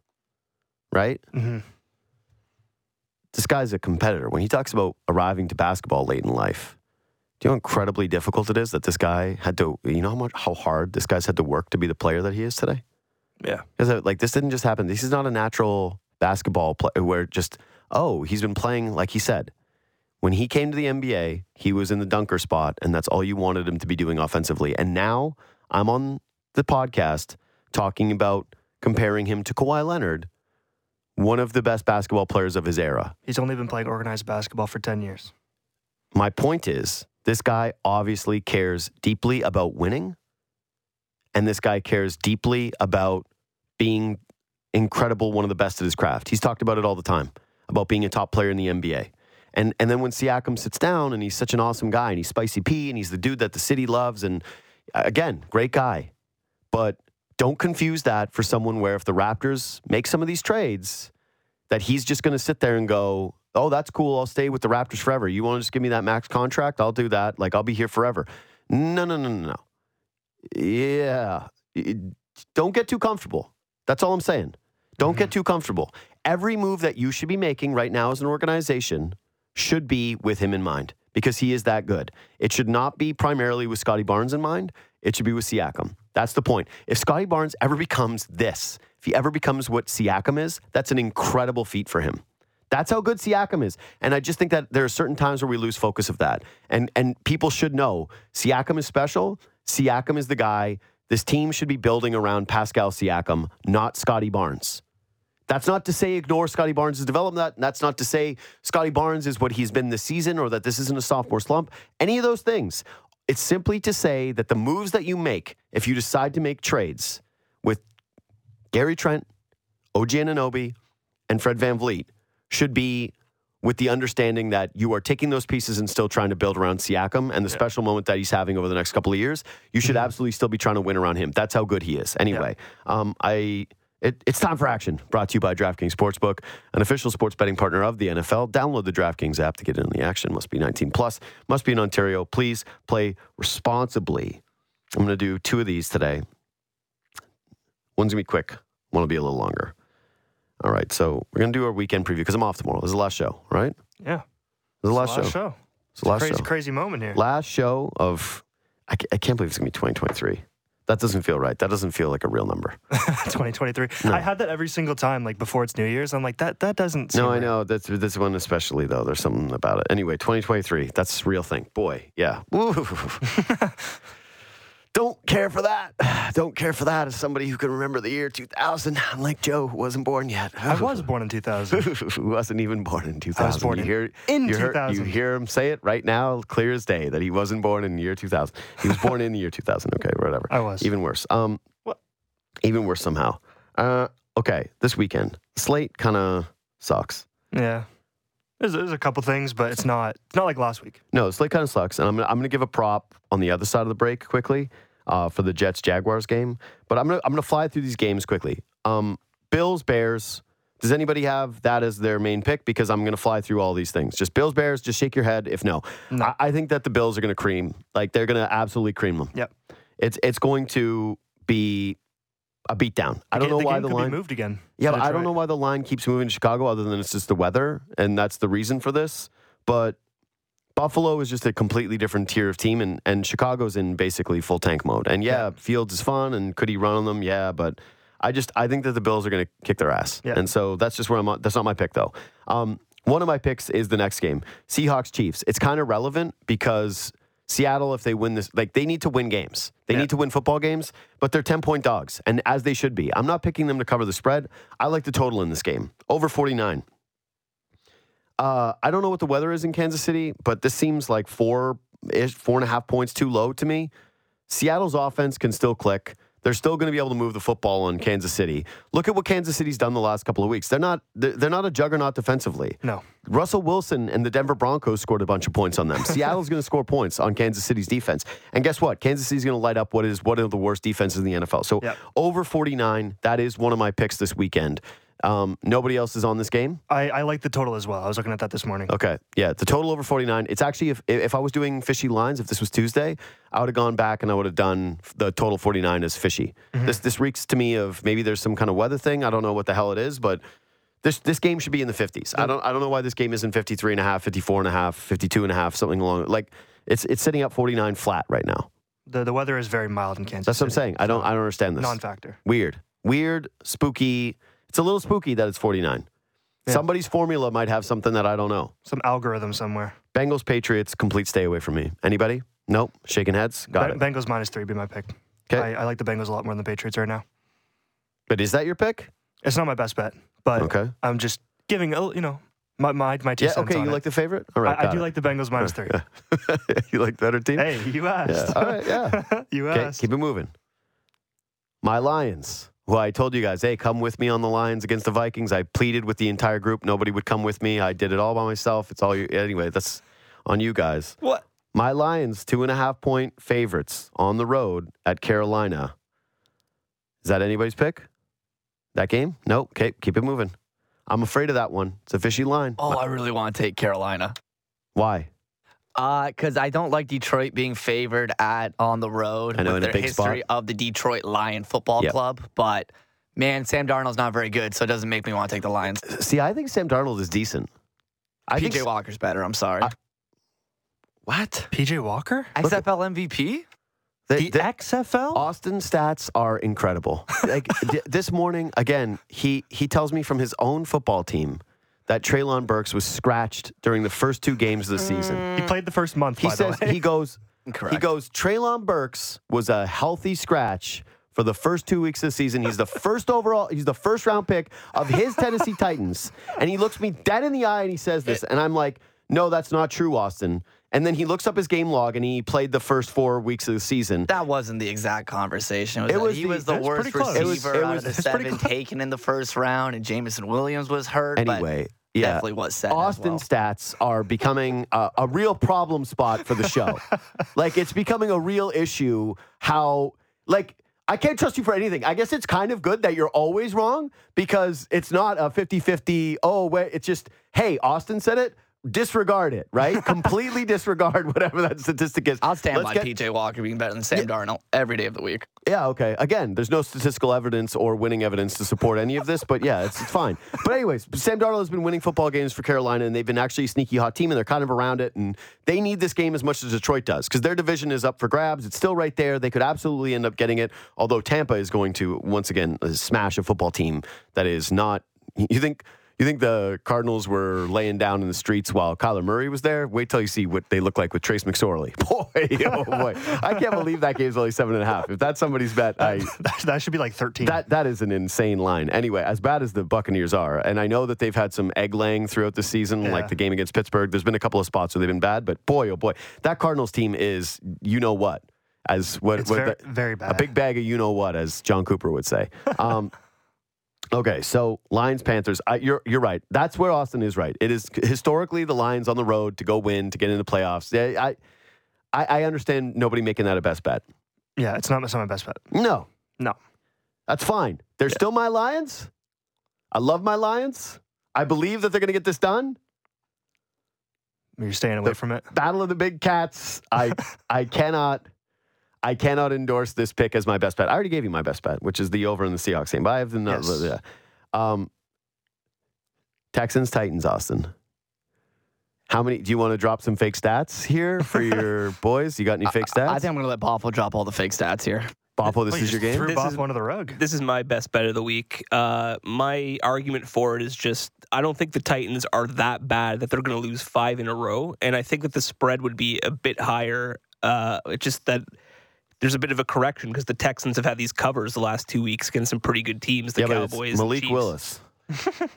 Right? Mm-hmm. This guy's a competitor. When he talks about arriving to basketball late in life, do you know how incredibly difficult it is that this guy had to you know how much how hard this guy's had to work to be the player that he is today? Yeah. Because like this didn't just happen. This is not a natural basketball play where just oh he's been playing like he said. When he came to the NBA, he was in the dunker spot, and that's all you wanted him to be doing offensively. And now I'm on the podcast talking about comparing him to Kawhi Leonard, one of the best basketball players of his era. He's only been playing organized basketball for 10 years. My point is, this guy obviously cares deeply about winning, and this guy cares deeply about being incredible, one of the best at his craft. He's talked about it all the time about being a top player in the NBA. And and then when Siakam sits down and he's such an awesome guy and he's spicy P and he's the dude that the city loves and again, great guy. But don't confuse that for someone where if the Raptors make some of these trades, that he's just going to sit there and go, "Oh, that's cool. I'll stay with the Raptors forever. You want to just give me that max contract? I'll do that. Like I'll be here forever." No, no, no, no, no. Yeah, don't get too comfortable. That's all I'm saying. Don't get mm-hmm. too comfortable. Every move that you should be making right now as an organization should be with him in mind because he is that good. It should not be primarily with Scottie Barnes in mind. It should be with Siakam. That's the point. If Scottie Barnes ever becomes this, if he ever becomes what Siakam is, that's an incredible feat for him. That's how good Siakam is. And I just think that there are certain times where we lose focus of that. And and people should know Siakam is special. Siakam is the guy. This team should be building around Pascal Siakam, not Scottie Barnes. That's not to say ignore Scottie Barnes' development. That that's not to say Scottie Barnes is what he's been this season or that this isn't a sophomore slump. Any of those things. It's simply to say that the moves that you make, if you decide to make trades with Gary Trent, OG Anunoby, and Fred VanVleet, should be with the understanding that you are taking those pieces and still trying to build around Siakam and the special moment that he's having over the next couple of years. You should absolutely still be trying to win around him. That's how good he is. Anyway, um, I. It, it's time for action. Brought to you by DraftKings Sportsbook, an official sports betting partner of the NFL. Download the DraftKings app to get in on the action. Must be 19 plus. Must be in Ontario. Please play responsibly. I'm going to do two of these today. One's going to be quick. One will be a little longer. All right. So we're going to do our weekend preview because I'm off tomorrow. This is the last show, right? Yeah. This is the last, Last show. show. It's the last crazy, show. crazy moment here. Last show of. I, I can't believe it's going to be 2023. That doesn't feel right. That doesn't feel like a real number. 2023. I had that every single time, like before it's New Year's. I'm like, that that doesn't. Seem No, I right. know. That's this one especially though. There's something about it. Anyway, 2023. That's a real thing. Boy, yeah. Don't care for that. Don't care for that as somebody who can remember the year 2000. Unlike Joe, who wasn't born yet. I was born in 2000. who wasn't even born in 2000. born you hear, in you heard- 2000. you hear him say it right now, clear as day, that he wasn't born in the year 2000. He was born in the year 2000. Okay, whatever. I was. Even worse. Um, What? Even worse somehow. Uh, okay, this weekend, slate kind of sucks. yeah. There's, there's a couple things, but it's not it's not like last week. No, Slate kind of sucks, and I'm gonna, I'm gonna give a prop on the other side of the break quickly uh, for the Jets Jaguars game. But I'm gonna I'm gonna fly through these games quickly. Um, Bills Bears. Does anybody have that as their main pick? Because I'm gonna fly through all these things. Just Bills Bears. Just shake your head if no. No. I, I think that the Bills are gonna cream. Like they're gonna absolutely cream them. Yep. It's it's going to be a beatdown. I don't know ga- why the line moved again. yeah, but I don't know why the line keeps moving to Chicago other than it's just the weather, and that's the reason for this. But Buffalo is just a completely different tier of team, and, and Chicago's in basically full tank mode. And yeah, Fields is fun, and could he run on them? Yeah, but I just I think that the Bills are going to kick their ass, Yeah. and so that's just where I'm. on- That's not my pick though. Um, one of my picks is the next game, Seahawks Chiefs. It's kind of relevant because Seattle, if they win this, like they need to win games. They Yeah. need to win football games, but they're 10 point dogs, and as they should be. I'm not picking them to cover the spread. I like the total in this game over 49. Uh, I don't know what the weather is in Kansas City, but this seems like four ish, four and a half points too low to me. Seattle's offense can still click. They're still going to be able to move the football on Kansas City. Look at what Kansas City's done the last couple of weeks. They're not they're not a juggernaut defensively. No. Russell Wilson and the Denver Broncos scored a bunch of points on them. Seattle's going to score points on Kansas City's defense. And guess what? Kansas City's going to light up what is one of the worst defenses in the NFL. So Yep. over 49, that is one of my picks this weekend. Um, nobody else is on this game. I, I like the total as well. I was looking at that this morning. Okay. Yeah. The total over 49. It's actually, if, if I was doing fishy lines, if this was Tuesday, I would have gone back and I would have done the total 49 as fishy. This, this reeks to me of maybe there's some kind of weather thing. I don't know what the hell it is, but this, this game should be in the 50s. I don't, I don't know why this game isn't 53 and a half, 54 and a half, 52 and a half, something along. Like it's, it's sitting up 49 flat right now. The the weather is very mild in Kansas. That's what I'm saying. I don't, I don't understand this. Non-factor. Weird. Weird, spooky. It's a little spooky that it's 49. Yeah. Somebody's formula might have something that I don't know. Some algorithm somewhere. Bengals, Patriots, complete stay away from me. Anybody? Nope. Shaking heads. Got Be- it. Bengals minus three be my pick. 'Kay. I, I like the Bengals a lot more than the Patriots right now. But is that your pick? It's not my best bet, but Okay. I'm just giving a you know my my, my two Yeah. cents Okay. You it. like the favorite? All right. I, I do it. like the Bengals minus three. you like the better team? Hey, you asked. Yeah. All right. Yeah. you Okay. asked. Keep it moving. My Lions. Who I told you guys, hey, come with me on the Lions against the Vikings. I pleaded with the entire group. Nobody would come with me. I did it all by myself. It's all you. Anyway, that's on you guys. What? My Lions, two and a half point favorites on the road at Carolina. Is that anybody's pick? That game? Nope. Okay, keep it moving. I'm afraid of that one. It's a fishy line. Oh, I really want to take Carolina. Why? Uh, because I don't like Detroit being favored at on the road I know, with in a their big history spot. of the Detroit Lion Football Yep. Club. But man, Sam Darnold's not very good, so it doesn't make me want to take the Lions. Uh, see, I think Sam Darnold is decent. I think PJ Walker's better. I'm sorry. I- what? PJ Walker? XFL MVP. The, The the- XFL? Austin stats are incredible. Like d- this morning, again, he he tells me from his own football team that Treylon Burks was scratched during the first two games of the season. He played the first month. He by says the way. he goes Correct. he goes Treylon Burks was a healthy scratch for the first two weeks of the season. He's the first overall, he's the first round pick of his Tennessee Titans. And he looks me dead in the eye and he says this. And I'm like, no, that's not true, Austin. And then he looks up his game log and he played the first four weeks of the season. That wasn't the exact conversation. It was, It was he the- was the worst receiver It was- it out of the seven taken in the first round, and Jameson Williams was hurt. Anyway, yeah. definitely was. Austin well. stats are becoming a, a real problem spot for the show. like it's becoming a real issue how like I can't trust you for anything. I guess it's kind of good that you're always wrong because it's not a 50-50 oh wait it's just hey Austin said it disregard it, right? Completely disregard whatever that statistic is. I'll stand Let's by get- PJ Walker being better than Sam Darnold every day of the week. Yeah, okay. Again, there's no statistical evidence or winning evidence to support any of this, but yeah, it's, it's fine. But anyways, Sam Darnold has been winning football games for Carolina, and they've been actually a sneaky hot team, and they're kind of around it, and they need this game as much as Detroit does because their division is up for grabs. It's still right there. They could absolutely end up getting it, although Tampa is going to once again smash a football team that is not. You think? You think the Cardinals were laying down in the streets while Kyler Murray was there? Wait till you see what they look like with Trace McSorley. Boy, oh boy. I can't believe that game's only seven and a half. If that's somebody's bet, I That, should be like 13. that that is an insane line. Anyway, as bad as the Buccaneers are, and I know that they've had some egg laying throughout the season, Yeah. like the game against Pittsburgh. There's been a couple of spots where they've been bad, but boy, oh boy, that Cardinals team is you know what, as what, It's what very- the- very a big bag of you know what, as Jon Cooper would say. Um, okay, so Lions Panthers. I, you're you're right. That's where Austin is right. It is historically the Lions on the road to go win to get into the playoffs. I I, I understand nobody making that a best bet. yeah, it's not, it's not my best bet. No, No. that's fine. They're still my Lions. I love my Lions. I believe that they're going to get this done. You're staying away from it. Battle of the Big Cats. I I cannot I cannot endorse this pick as my best bet. I already gave you my best bet, which is the over in the Seahawks game. But I have the no, Yes. yeah. Um, Texans Titans Austin. How many do you want to drop some fake stats here for your boys? You got any fake stats? I think I'm going to let Boffo drop all the fake stats here. Boppo, this Well, you is your game. Threw This Boff is- under the rug. This is my best bet of the week. Uh, my argument for it is just I don't think the Titans are that bad that they're going to lose five in a row, and I think that the spread would be a bit higher. Uh, it's just that there's a bit of a correction because the Texans have had these covers the last two weeks against some pretty good teams, the yeah, but it's Cowboys, and Malik Chiefs. Willis.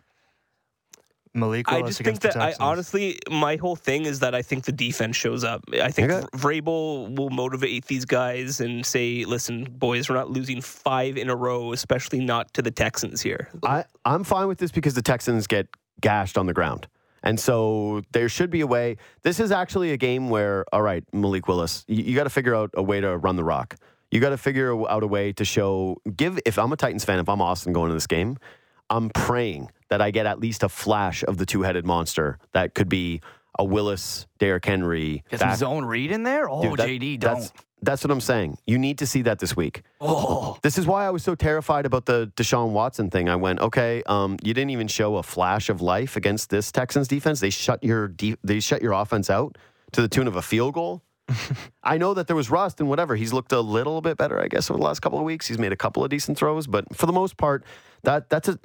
Malik Willis I Willis just think against the that I honestly, my whole thing is that I think the defense shows up. I think Okay. Vrabel will motivate these guys and say, "Listen, boys, we're not losing five in a row, especially not to the Texans here." I, I'm fine with this because the Texans get gashed on the ground. And so there should be a way. This is actually a game where, all right, Malik Willis, you, you got to figure out a way to run the rock. You got to figure out a way to show, give, if I'm a Titans fan, if I'm Austin going to this game, I'm praying that I get at least a flash of the two headed monster that could be a Willis, Derrick Henry. Get some back- zone read in there? Oh, Dude, that- JD, don't. that's what I'm saying. You need to see that this week. Oh, This is why I was so terrified about the Deshaun Watson thing. I went, okay, um, you didn't even show a flash of life against this Texans defense. They shut your de- they shut your offense out to the tune of a field goal. I know that there was rust and whatever. He's looked a little bit better, I guess, over the last couple of weeks. He's made a couple of decent throws, but for the most part, that that's a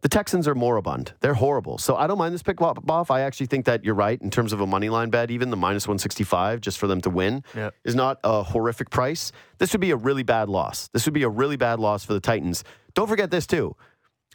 the Texans are moribund. They're horrible. So I don't mind this pick off. I actually think that you're right in terms of a money line bet. Even the minus 165 just for them to win Yep. is not a horrific price. This would be a really bad loss. This would be a really bad loss for the Titans. Don't forget this too.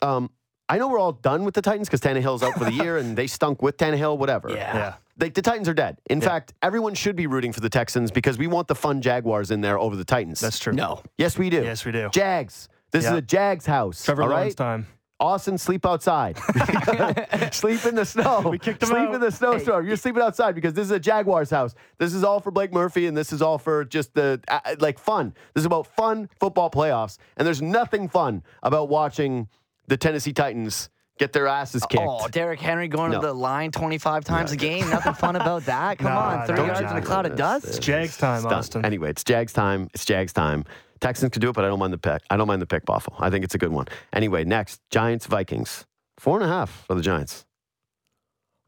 Um, I know we're all done with the Titans because Tannehill's out for the year and they stunk with Tannehill. Whatever. yeah. Yeah. The, the Titans are dead. In fact, everyone should be rooting for the Texans because we want the fun Jaguars in there over the Titans. That's true. No. yes, we do. Yes, we do. Jags. This Yeah. is a Jags house. Trevor all Lawrence right. time. Austin, sleep outside. sleep in the snow. We kicked him sleep out. in the snowstorm. You're sleeping outside because this is a Jaguars house. This is all for Blake Murphy, and this is all for just the uh, like fun. This is about fun football playoffs, and there's nothing fun about watching the Tennessee Titans get their asses kicked. Oh, Derrick Henry going No. to the line 25 times a game. Nothing fun about that. Come Nah, on, 30 don't yards in a cloud of dust. It's Jags time, It's. Austin. Anyway, it's Jags time. It's Jags time. Texans can do it, but I don't mind the pick. I don't mind the pick, Boffo. I think it's a good one. Anyway, next Giants Vikings four and a half for the Giants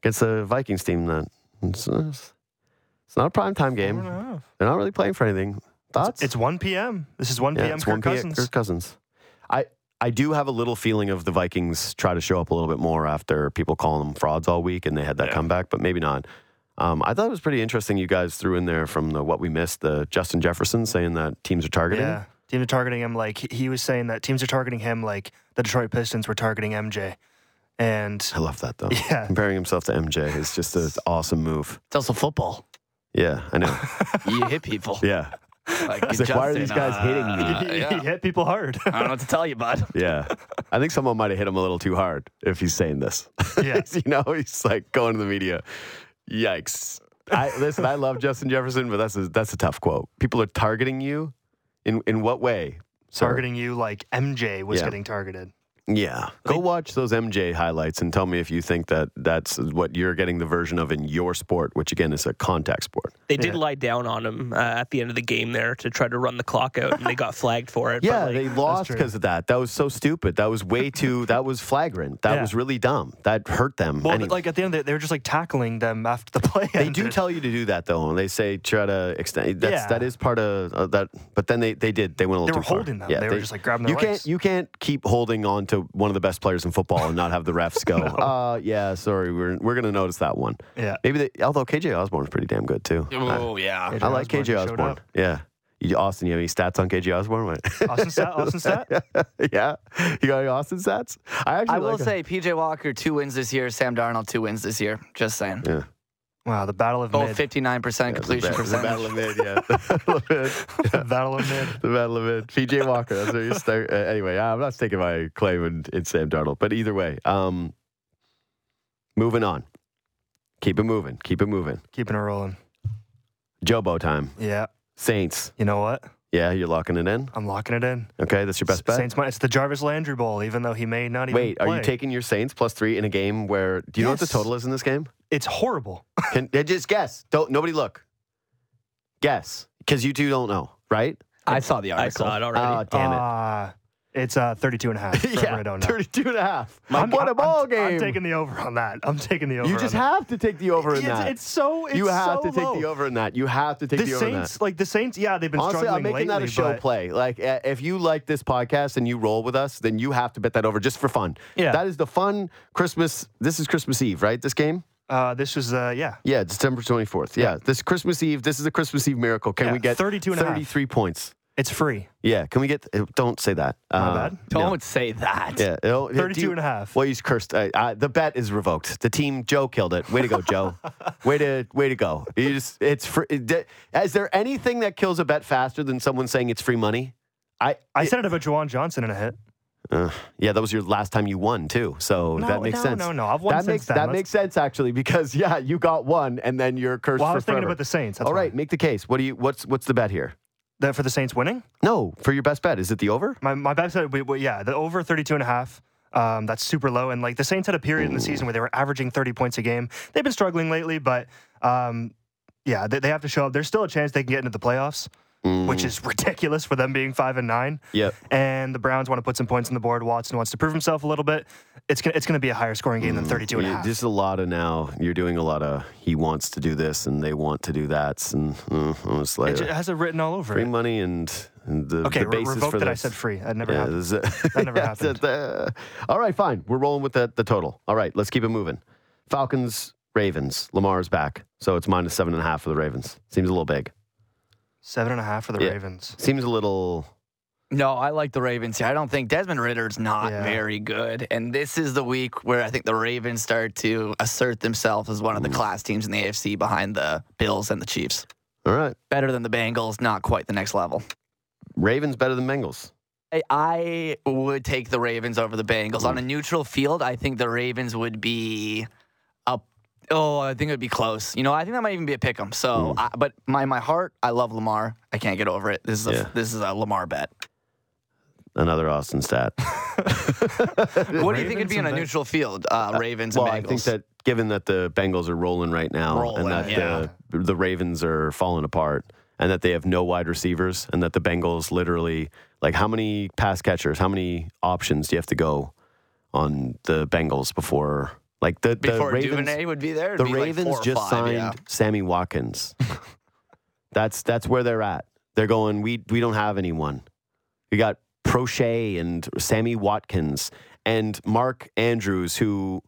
against the Vikings team. That it's, it's not a prime time game. They're not really playing for anything. Thoughts? It's 1 p.m. This is 1 yeah, p.m. it's Kirk 1 p.m. Cousins. Kirk Cousins. I I do have a little feeling of the Vikings try to show up a little bit more after people calling them frauds all week, and they had that comeback, but maybe not. Um, I thought it was pretty interesting. You guys threw in there from the what we missed, the Justin Jefferson saying that teams are targeting. Yeah. Teams are targeting him like he- he was saying that teams are targeting him like the Detroit Pistons were targeting MJ. And I love that though. Yeah. Comparing himself to MJ is just an awesome move. It's also football. Yeah, I know. You hit people. Yeah. Like, It's like, why are these guys hitting me? uh, yeah. he hit people hard. I don't know what to tell you, bud. Yeah. I think someone might have hit him a little too hard if he's saying this. Yeah. you know, he's like going to the media. Yikes. I listen, I love Justin Jefferson, but that's a that's a tough quote. People are targeting you in in what way? sir? targeting you like MJ was Yeah. getting targeted. Yeah. Go watch those MJ highlights and tell me if you think that that's what you're getting the version of in your sport, which again is a contact sport. They did Yeah. lie down on him uh, at the end of the game there to try to run the clock out, and they got flagged for it. But, Yeah, like, they lost because of that. That was so stupid. That was way too. That was flagrant. That Yeah. was really dumb. That hurt them. Well, Anyway. like at the end, they, they were just like tackling them after the play. They do tell you to do that though, and they say try to extend. That's Yeah. that is part of uh, that. But then they, they did. They went a little They were too far. holding them. Yeah, They were just, like, grabbing their You can't you can't keep holding on to one of the best players in football and not have the refs go. Uh, yeah, sorry, we're we're gonna notice that one. Yeah. Maybe they, although KJ Osborne's pretty damn good too. Oh, yeah. KJ I like Osborne KJ Osborne. Yeah. You, Austin, you have any stats on KJ Osborne? Austin stat. Austin stat. yeah, you got any Austin stats? I actually I will like say PJ Walker, two wins this year. Sam Darnold, two wins this year. Just saying. Yeah. Wow, the battle of Both mid. 59% completion the, percentage. battle of mid, yeah. The battle of mid. the battle of mid. The battle of mid. PJ Walker. That's where you start. Uh, anyway, I'm not taking my claim in, in Sam Darnold, but either way, um, moving on. Keep it moving. Keep it moving. Keeping it rolling. Jobo time. Yeah. Saints. You know what? Yeah, you're locking it in. I'm locking it in. Okay, that's your best bet. Saints. might- It's the Jarvis Landry Bowl, even though he may not even. Wait, are you taking your Saints plus three in a game where? Do you know what the Yes. total is in this game? It's horrible. Can just guess? Don't nobody look. Guess because you two don't know, right? I saw the article. I article. saw it already. Oh, damn it. Uh, it's uh, 32 and a half. For yeah, don't know. 32 and a half. I'm- what a ball I'm, game. I'm taking the over on that. I'm taking the over. you just on that. have to take the over in it's, that. It's so. It's you have so to take low. the over in that. You have to take The the, over in Saints, that. like the Saints, yeah, they've been Honestly, struggling I'm making lately, that a show but play. Like, uh, if you like this podcast and you roll with us, then you have to bet that over just for fun. Yeah. That is the fun Christmas. This is Christmas Eve, right? This game? uh, this was, uh, yeah, Yeah, December 24th. Yeah. This Christmas Eve. This is a Christmas Eve miracle. Can Yeah, we get 32 and a half. 33 points? It's free. Yeah. Can we get. uh, Don't say that. My Uh, bad. Don't no. say that. Yeah. it'll- do 32 you- and a half. Well, he's cursed. Uh, uh, the bet is revoked. The team, Joe killed it. Way to go, Joe. way to way to go. You just, it's free. Is there anything that kills a bet faster than someone saying it's free money? I, I said it about Juwan Johnson in a hit. uh, yeah, that was your last time you won too. So No, that makes no, sense. no, no. No. I've won that since makes then. that Let's- makes sense actually because yeah, you got one and then you're cursed Well, I for was thinking forever. about the Saints. That's All why. right, make the case. What do you? What's what's the bet here? The- for the Saints winning? No, for your best bet, is it the over? My, my best bet said, we, we, yeah, the over 32 and a half. Um, that's super low. And like the Saints had a period in the season where they were averaging 30 points a game. They've been struggling lately, but um, yeah, they, they have to show up. There's still a chance they can get into the playoffs, which is ridiculous for them being five and nine. Yep. And the Browns want to put some points on the board. Watson wants to prove himself a little bit. It's gonna it's gonna be a higher scoring game than 32 and a half. Just a lot of now. You're doing a lot of. He wants to do this, and they want to do that, and uh, I'm just like It has it written all over free it. money and, and the, Okay, the re- revoke for that I said free. That never Yeah, happened. this That never Yeah, happened. uh, all right, fine. We're rolling with the, the total. All right, let's keep it moving. Falcons, Ravens. Lamar's back, so it's minus seven and a half for the Ravens. Seems a little big. Seven and a half for the Yeah. Ravens. Seems a little. No, I like the Ravens here. I don't think Desmond Ridder's not Yeah. very good. And this is the week where I think the Ravens start to assert themselves as one of the mm. class teams in the AFC behind the Bills and the Chiefs. All right, Better than the Bengals, not quite the next level. Ravens better than Bengals. I- I would take the Ravens over the Bengals. On mm. a neutral field, I think the Ravens would be up. Oh, I think it would be close. You know, I think that might even be a pick 'em. So, I, but my my heart, I love Lamar. I can't get over it. This is a Yeah. this is a Lamar bet. Another Austin stat. What do you think it'd be in a neutral field? Uh, Ravens well, and I Bengals. think that given that the Bengals are rolling right now, Rolling, and that the the Ravens are falling apart, and that they have no wide receivers, and that the Bengals literally like how many pass catchers, how many options do you have to go on the Bengals before like the, the before Ravens? Duvernay would be there, it'd the be like Ravens four or just five, signed yeah. Sammy Watkins. that's that's where they're at. They're going. We we don't have anyone. We got Proche and Sammy Watkins and Mark Andrews, who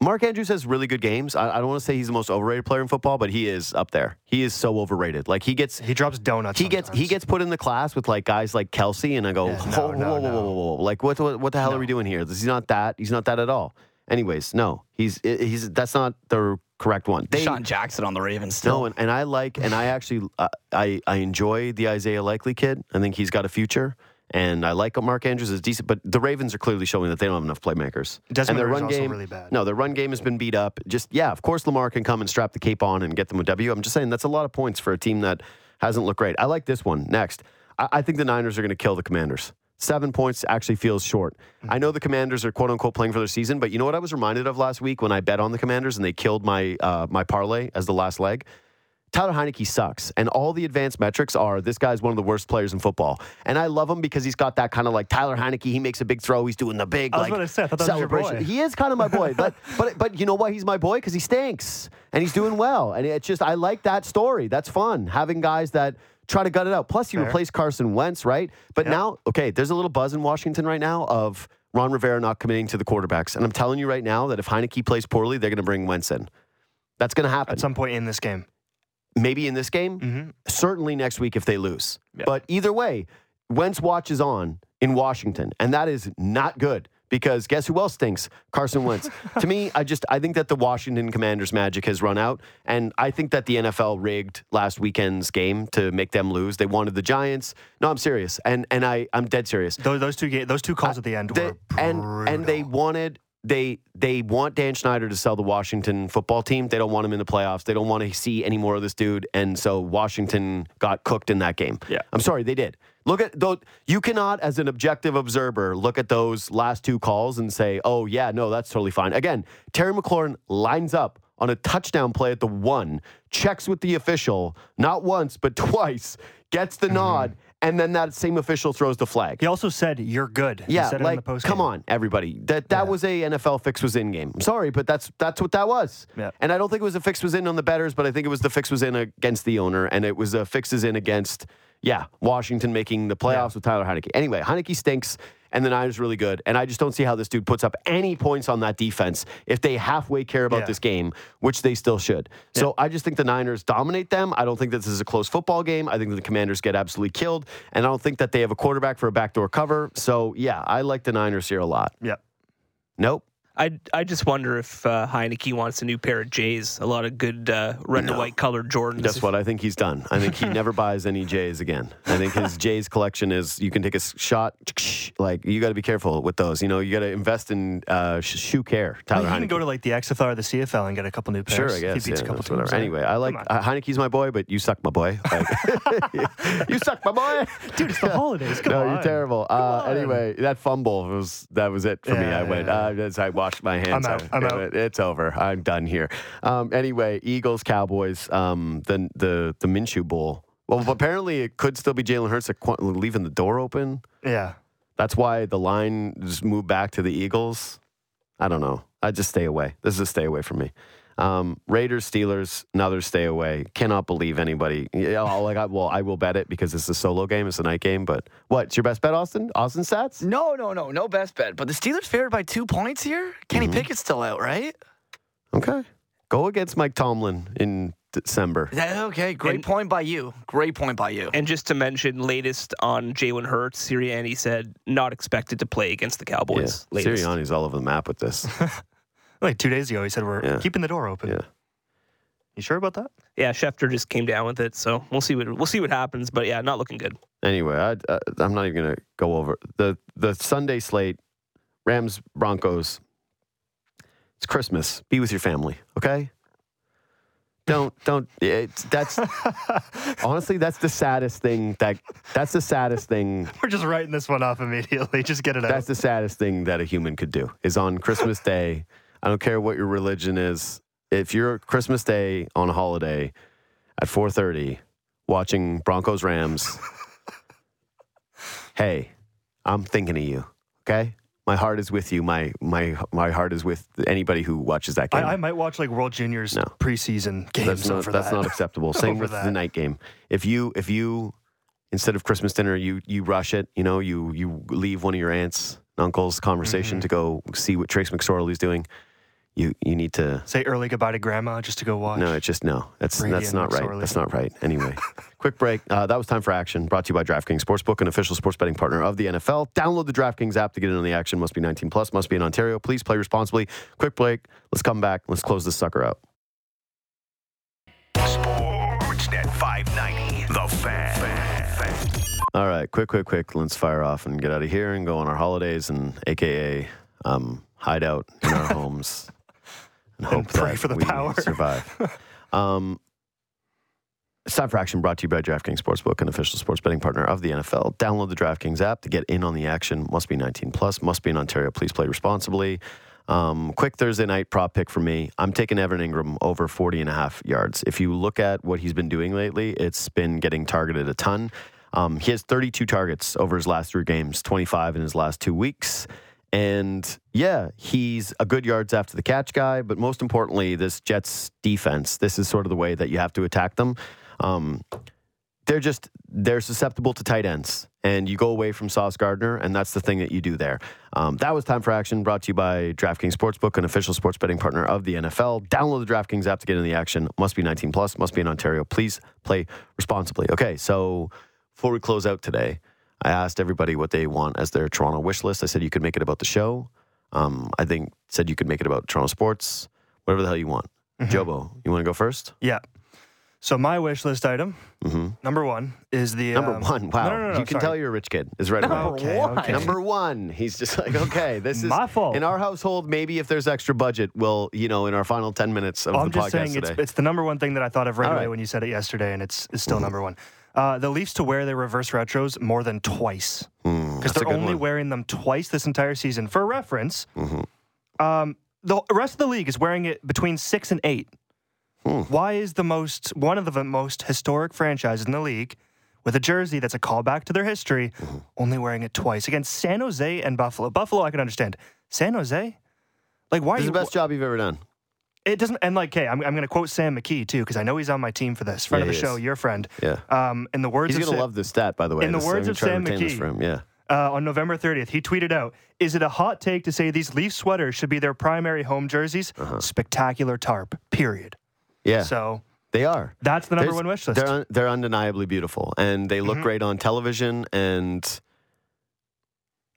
Mark Andrews has really good games. I, I don't want to say he's the most overrated player in football, but he is up there. He is so overrated. Like he gets He drops donuts. he gets he sometimes. gets put in the class with like guys like Kelce, and I go, Yeah, whoa, no, whoa, no, whoa, whoa, no. whoa, whoa, whoa. like what what, what the hell are we doing here? He's not that. He's not that at all. Anyways, no, he's he's that's not the correct one. They, Sean Jackson on the Ravens still. no, and, and I like and I actually uh, I I enjoy the Isaiah Likely kid. I think he's got a future. And I like Mark Andrews is decent, but the Ravens are clearly showing that they don't have enough playmakers. Desmond and their run also game, really bad. no, their run game has been beat up. Just yeah, of course Lamar can come and strap the cape on and get them a W. I'm just saying that's a lot of points for a team that hasn't looked great. I like this one next. I, I think the Niners are going to kill the Commanders. Seven points actually feels short. I know the Commanders are quote unquote playing for their season, but you know what I was reminded of last week when I bet on the Commanders and they killed my uh, my parlay as the last leg. Tyler Heinicke sucks, and all the advanced metrics are this guy's one of the worst players in football, and I love him because he's got that kind of like Tyler Heinicke. He makes a big throw, he's doing the big I was like about to say, I thought was your celebration. He is kind of my boy, but but but you know why he's my boy? Because he stinks and he's doing well, and it's just I like that story. That's fun having guys that try to gut it out. Plus, you Fair. replaced Carson Wentz, right? But Yeah. now, okay, there's a little buzz in Washington right now of Ron Rivera not committing to the quarterbacks, and I'm telling you right now that if Heinicke plays poorly, they're going to bring Wentz in. That's going to happen at some point in this game. maybe in this game, Mhm. certainly next week if they lose. Yeah. But either way, Wentz watch is on in Washington, and that is not good because guess who else stinks? Carson Wentz. to me, I just I think that the Washington Commanders magic has run out, and I think that the NFL rigged last weekend's game to make them lose. They wanted the Giants. No, I'm serious, and and I I'm dead serious. Those, those two those two calls uh, at the end They- were and and they wanted they they want Dan Snyder to sell the Washington football team. They don't want him in the playoffs. They don't want to see any more of this dude. And so Washington got cooked in that game. Yeah. I'm sorry, they did. Look at those. You cannot, as an objective observer, look at those last two calls and say, "Oh yeah, no, that's totally fine." Again, Terry McLaurin lines up on a touchdown play at the one, checks with the official, not once but twice, gets Mm-hmm. the nod, and then that same official throws the flag. He also said, "You're good." Yeah, said like the come on, everybody. That that was a NFL fix was in game. I'm sorry, but that's that's what that was. Yeah. And I don't think it was a fix was in on the betters, but I think it was the fix was in against the owner, and it was a fix is in against yeah Washington making the playoffs with Tyler Heinicke. Anyway, Heinicke stinks. And the Niners really good. And I just don't see how this dude puts up any points on that defense if they halfway care about Yeah. this game, which they still should. So I just think the Niners dominate them. I don't think that this is a close football game. I think that the Commanders get absolutely killed. And I don't think that they have a quarterback for a backdoor cover. So yeah, I like the Niners here a lot. Yep. Nope. I, I just wonder if uh, Heinicke wants a new pair of J's. A lot of good uh, red and No. white colored Jordans. Guess what? I think he's done. I think he never buys any J's again. I think his J's collection is you can take a shot. Like you got to be careful with those. You know, you got to invest in uh, shoe care. Well, Tyler you can Heinicke. go to like the XFL or the CFL and get a couple new pairs. Sure, I guess. He beats yeah, a couple teams. whatever. yeah. Anyway, I like uh, Heinicke's my boy, but you suck, my boy. Like, you suck, my boy. Dude, it's the holidays. Come no, on. you're terrible. Uh, anyway, that fumble was that was it for me. Yeah, I went. yeah, Uh, as I washed my hands. I'm out, I'm out. went, It's over. I'm done here. Um, anyway, Eagles, Cowboys. Um, the the the Minshew Bowl. Well, apparently it could still be Jalen Hurts leaving the door open. Yeah. That's why the line just moved back to the Eagles. I don't know. I just stay away. This is a stay away from me. Um, Raiders, Steelers, another stay away. Cannot believe anybody. Yeah, I'll- like, I, well, I will bet it because it's a solo game. It's a night game. But what's your best bet, Austin? Austin stats? No, no, no, no best bet. But the Steelers favored by two points here. Kenny Mm-hmm. Pickett's still out, right? Okay. Go against Mike Tomlin in December. Yeah, okay, great And- point by you. Great point by you. And just to mention, latest on Jalen Hurts, Sirianni said not expected to play against the Yeah. Cowboys. latest. Sirianni's all over the map with this. Like two days ago, he said we're Yeah. keeping the door open. Yeah. You sure about that? Yeah, Schefter just came down with it, so we'll see what we'll see what happens. But yeah, not looking good. Anyway, I, uh, I'm not even going to go over the the Sunday slate. Rams Broncos. It's Christmas. Be with your family, okay? Don't don't. It's, that's honestly that's the saddest thing. That that's the saddest thing. We're just writing this one off immediately. Just get it out. That's the saddest thing that a human could do. Is on Christmas Day. I don't care what your religion is. If you're Christmas Day on a holiday at 4:30 watching Broncos Rams, hey, I'm thinking of you. Okay, my heart is with you. My my my heart is with anybody who watches that game. I, I might watch like World Juniors No. preseason games that's not that's that. not acceptable. Same with the night game. If you if you instead of Christmas dinner you you rush it, you know, you you leave one of your aunts and uncles conversation Mm-hmm. to go see what Trace McSorley's doing. You you need to. Say early goodbye to grandma just to go watch. No, it's just no. That's Brady that's not right. McSorley. That's not right. Anyway, quick break. Uh, that was time for action. Brought to you by DraftKings Sportsbook, an official sports betting partner of the NFL. Download the DraftKings app to get in on the action. Must be 19 plus. Must be in Ontario. Please play responsibly. Quick break. Let's come back. Let's close this sucker out. Sportsnet 590. The Fan. All right, quick, quick, quick. Let's fire off and get out of here and go on our holidays and AKA um, hide out in our homes and hope pray that for the we power. survive. um, it's time for action brought to you by DraftKings Sportsbook, an official sports betting partner of the NFL. Download the DraftKings app to get in on the action. Must be 19 plus. Must be in Ontario. Please play responsibly. Um, quick Thursday night prop pick for me. I'm taking Evan Engram over 40 and a half yards. If you look at what he's been doing lately, it's been getting targeted a ton. Um, he has 32 targets over his last three games, 25 in his last two weeks. And yeah, he's a good yards after the catch guy, but most importantly, this Jets defense, this is sort of the way that you have to attack them. Um, they're just they're susceptible to tight ends, and you go away from Sauce Gardner, and that's the thing that you do there. Um, that was time for action, brought to you by DraftKings Sportsbook, an official sports betting partner of the NFL. Download the DraftKings app to get in the action. Must be 19 plus. Must be in Ontario. Please play responsibly. Okay, so before we close out today, I asked everybody what they want as their Toronto wish list. I said you could make it about the show. Um, I think said you could make it about Toronto sports, whatever the hell you want. Jobo, you want to go first? Yeah. So my wish list item, hmm number one, is the Number um, one. Wow. No, no, no, no, you can sorry. tell you're a rich kid. Is right away. Okay, okay. Number one. He's just like, okay, this is My fault. In our household, maybe if there's extra budget, we'll, you know, in our final 10 minutes of I'm the just podcast saying it's, today. it's the number one thing that I thought of right All away right. when you said it yesterday, and it's, it's still number one. Uh, the Leafs to wear their reverse retros more than twice Mm, because a they're only one. wearing them twice this entire season. For reference, Mhm. um, the rest of the league is wearing it between six and eight. Hmm. Why is the most one of the most historic franchises in the league with a jersey that's a callback to their history Mm-hmm. only wearing it twice against San Jose and Buffalo? Buffalo, I can understand. San Jose, like why? This is the best job you've ever done. It doesn't. And like, hey, I'm, I'm going to quote Sam McKee too because I know he's on my team for this. Friend Yeah, of the show, is. your friend. Yeah. Um, in the words He's of going to love this stat, by the way. In the This- words of Sam McKee. for him. Yeah. uh, on November 30th, he tweeted out, "Is it a hot take to say these Leaf sweaters should be their primary home jerseys? Spectacular tarp. Period." Uh-huh. Yeah. So they are. that's the number There's- one wish list. They're, un- they're undeniably beautiful, and they look Mhm. great on television. And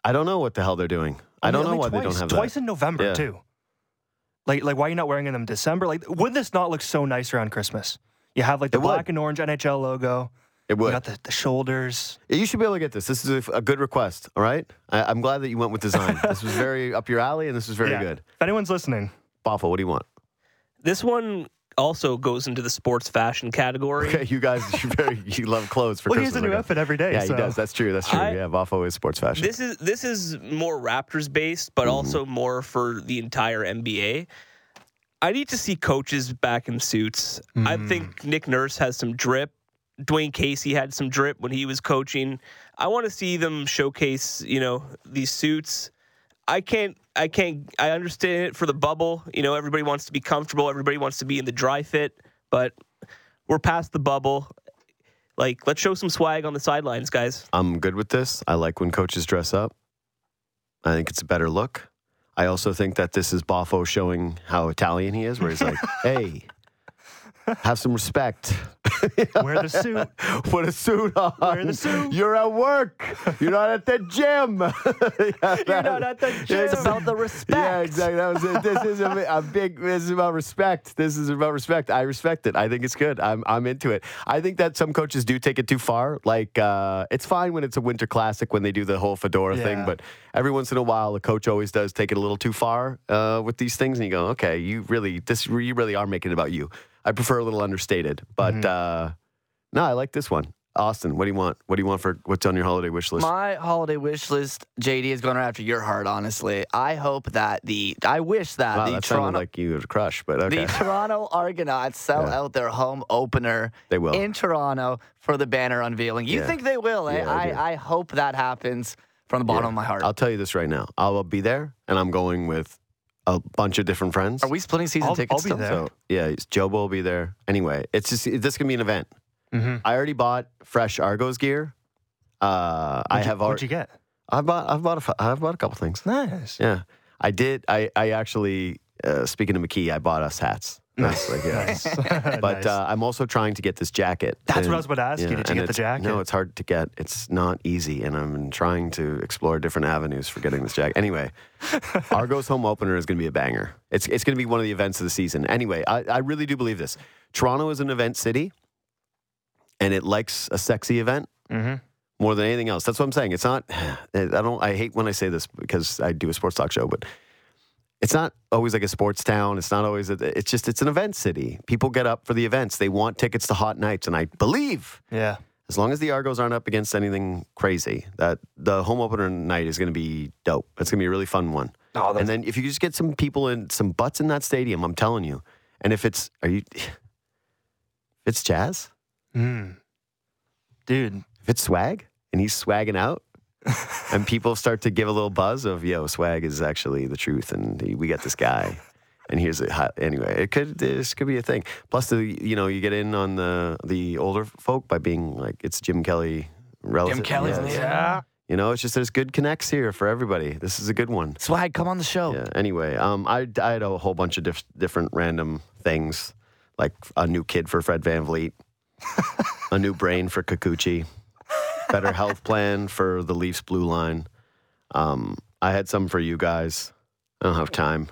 I don't know what the hell they're doing. I don't know why they twice, don't have twice that. in November Yeah. too. Like, like why are you not wearing them in December? Like, would this not look so nice around Christmas? You have like the It would. black and orange NHL logo. It would. You would. got the, the shoulders. You should be able to get this. This is a, a good request. All right. I, I'm glad that you went with design. this was very up your alley, and this was very Yeah. good. If anyone's listening, Boffo, what do you want? This one also goes into the sports fashion category. Okay, you guys, you very you love clothes for well, he has a new outfit every day. Yeah, so. he does. That's true. That's true. I- yeah, Boffo is sports fashion. This is this is more Raptors based, but also more for the entire NBA. I need to see coaches back in suits. I hmm. think Nick Nurse has some drip. Dwane Casey had some drip when he was coaching. I want to see them showcase, you know, these suits. I can't I can't I understand it for the bubble. You know, everybody wants to be comfortable, everybody wants to be in the dry fit, but we're past the bubble. Like, let's show some swag on the sidelines, guys. I'm good with this. I like when coaches dress up. I think it's a better look. I also think that this is Boffo showing how Italian he is, where he's like, "Hey, have some respect. Wear the suit. Put a suit on. Wear the suit. You're at work. You're not at the gym. You're not at the gym. It's about the respect. Yeah, exactly. That was it. This is a, a big. This is about respect. This is about respect. I respect it. I think it's good. I'm I'm into it. I think that some coaches do take it too far. Like uh, it's fine when it's a winter classic when they do the whole fedora thing, but every once in a while, a coach always does take it a little too far uh, with these things, and you go, okay, you really this you really are making it about you. I prefer a little understated, but Mm-hmm. uh, no, I like this one. Austin, what do you want? What do you want for what's on your holiday wish list? My holiday wish list, JD, is going right after your heart. Honestly, I hope that the, I wish that wow, the that Toronto, like you had a crush, but okay, the Toronto Argonauts sell Yeah. out their home opener they will. in Toronto for the banner unveiling. You Yeah. think they will? Eh? Yeah, I. I, I hope that happens from the bottom Yeah. of my heart. I'll tell you this right now. I'll be there, and I'm going with a bunch of different friends. Are we splitting season I'll- tickets I'll be still? there. So yeah, it's- Jobo will be there. Anyway, it's just this can be an event. Mm-hmm. I already bought fresh Argos gear. Uh, I have What'd you get? I've bought. I've bought. A, f- I've bought a couple things. Nice. Yeah, I did. I I actually uh, speaking to McKee, I bought us hats. Nice. Like, yeah. But Nice. uh, I'm also trying to get this jacket. That's what I was about to ask you. Did you get the jacket? No, it's hard to get. It's not easy, and I'm trying to explore different avenues for getting this jacket. Anyway, Argos home opener is going to be a banger. It's it's going to be one of the events of the season. Anyway, I, I really do believe this. Toronto is an event city, and it likes a sexy event hmm more than anything else. That's what I'm saying. It's not. I don't. I hate when I say this because I do a sports talk show, but it's not always like a sports town. It's not always. A, it's just. It's an event city. People get up for the events. They want tickets to hot nights, and I believe Yeah. as long as the Argos aren't up against anything crazy, that the home opener night is going to be dope. It's going to be a really fun one. Oh, and then if you just get some people in, some butts in that stadium, I'm telling you. And if it's, are you, if it's Jazz, Mm. Dude, if it's swag, and he's swagging out, and people start to give a little buzz of, yo, swag is actually the truth, and we got this guy. And here's a hot, anyway. It could this could be a thing. Plus, the you know you get in on the the older folk by being like it's Jim Kelly relative. Jim Kelly's Yeah, in it's- the yeah. You know, it's just there's good connects here for everybody. This is a good one. Swag, come on the show. Yeah. Anyway, um, I, I had a whole bunch of diff- different random things, like a new kid for Fred VanVleet, a new brain for Kikuchi, better health plan for the Leafs blue line. Um, I had some for you guys. I don't have time.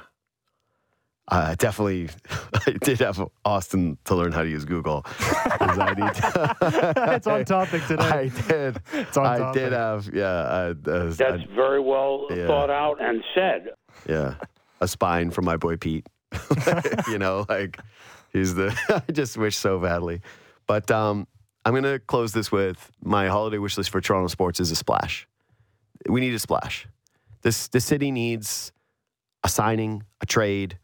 I definitely, I did have Austin to learn how to use Google. I need to- it's on topic today. I did. It's on I topic. did have, yeah. I, uh, That's very well Yeah. thought out and said. Yeah. A spine from my boy Pete. you know, like he's the I just wish so badly. But um I'm gonna close this with my holiday wish list for Toronto sports is a splash. We need a splash. This the city needs a signing, a trade,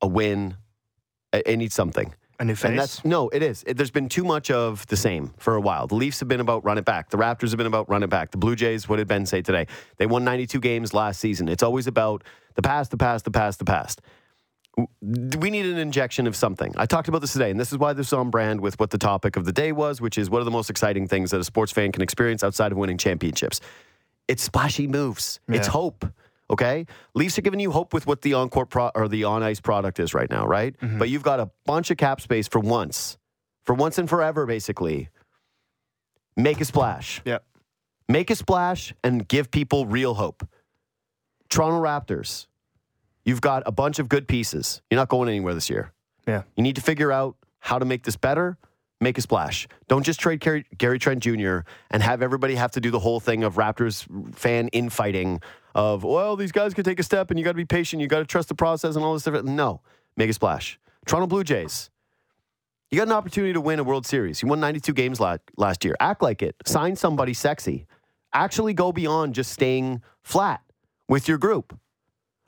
a win. It, it needs something. A new And face. that's no, it is. It, there's been too much of the same for a while. The Leafs have been about run it back. The Raptors have been about run it back. The Blue Jays, what did Ben say today? They won 92 games last season. It's always about the past, the past, the past, the past. We need an injection of something. I talked about this today, and this is why this is on brand with what the topic of the day was, which is what are the most exciting things that a sports fan can experience outside of winning championships? It's splashy moves. It's hope. Okay, Leafs are giving you hope with what the on court pro- or the on ice product is right now, right? Mm-hmm. But you've got a bunch of cap space for once, for once and forever, basically. Make a splash. Yep. Make a splash and give people real hope. Toronto Raptors, you've got a bunch of good pieces. You're not going anywhere this year. Yeah. You need to figure out how to make this better. Make a splash. Don't just trade Gary, Gary Trent Jr. and have everybody have to do the whole thing of Raptors fan infighting of, well, these guys could take a step and you got to be patient. You got to trust the process and all this different. No, make a splash. Toronto Blue Jays, you got an opportunity to win a World Series. You won 92 games la- last year. Act like it. Sign somebody sexy. Actually go beyond just staying flat with your group.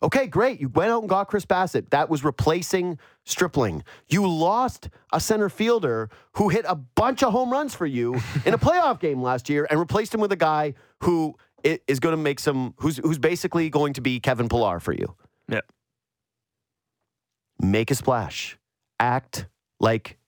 Okay, great. You went out and got Chris Bassitt. That was replacing Stripling. You lost a center fielder who hit a bunch of home runs for you in a playoff game last year and replaced him with a guy who is going to make some, who's, who's basically going to be Kevin Pillar for you. Yeah. Make a splash. Act like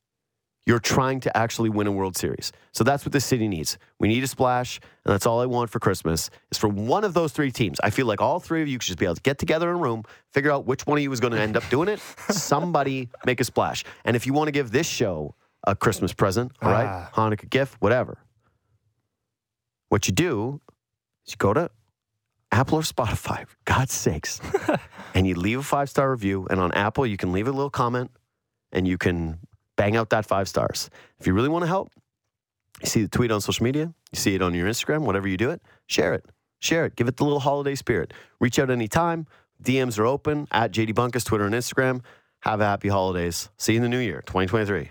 you're trying to actually win a World Series. So that's what the city needs. We need a splash, and that's all I want for Christmas is for one of those three teams. I feel like all three of you should just be able to get together in a room, figure out which one of you is going to end up doing it. Somebody make a splash. And if you want to give this show a Christmas present, all right, Ah. Hanukkah gift, whatever, what you do is you go to Apple or Spotify, for God's sakes, and you leave a five star review. And on Apple, you can leave a little comment and you can bang out that five stars. If you really want to help, you see the tweet on social media, you see it on your Instagram, whatever you do it, share it. Share it. Give it the little holiday spirit. Reach out anytime. DMs are open at JD Bunkis, Twitter and Instagram. Have a happy holidays. See you in the new year, 2023.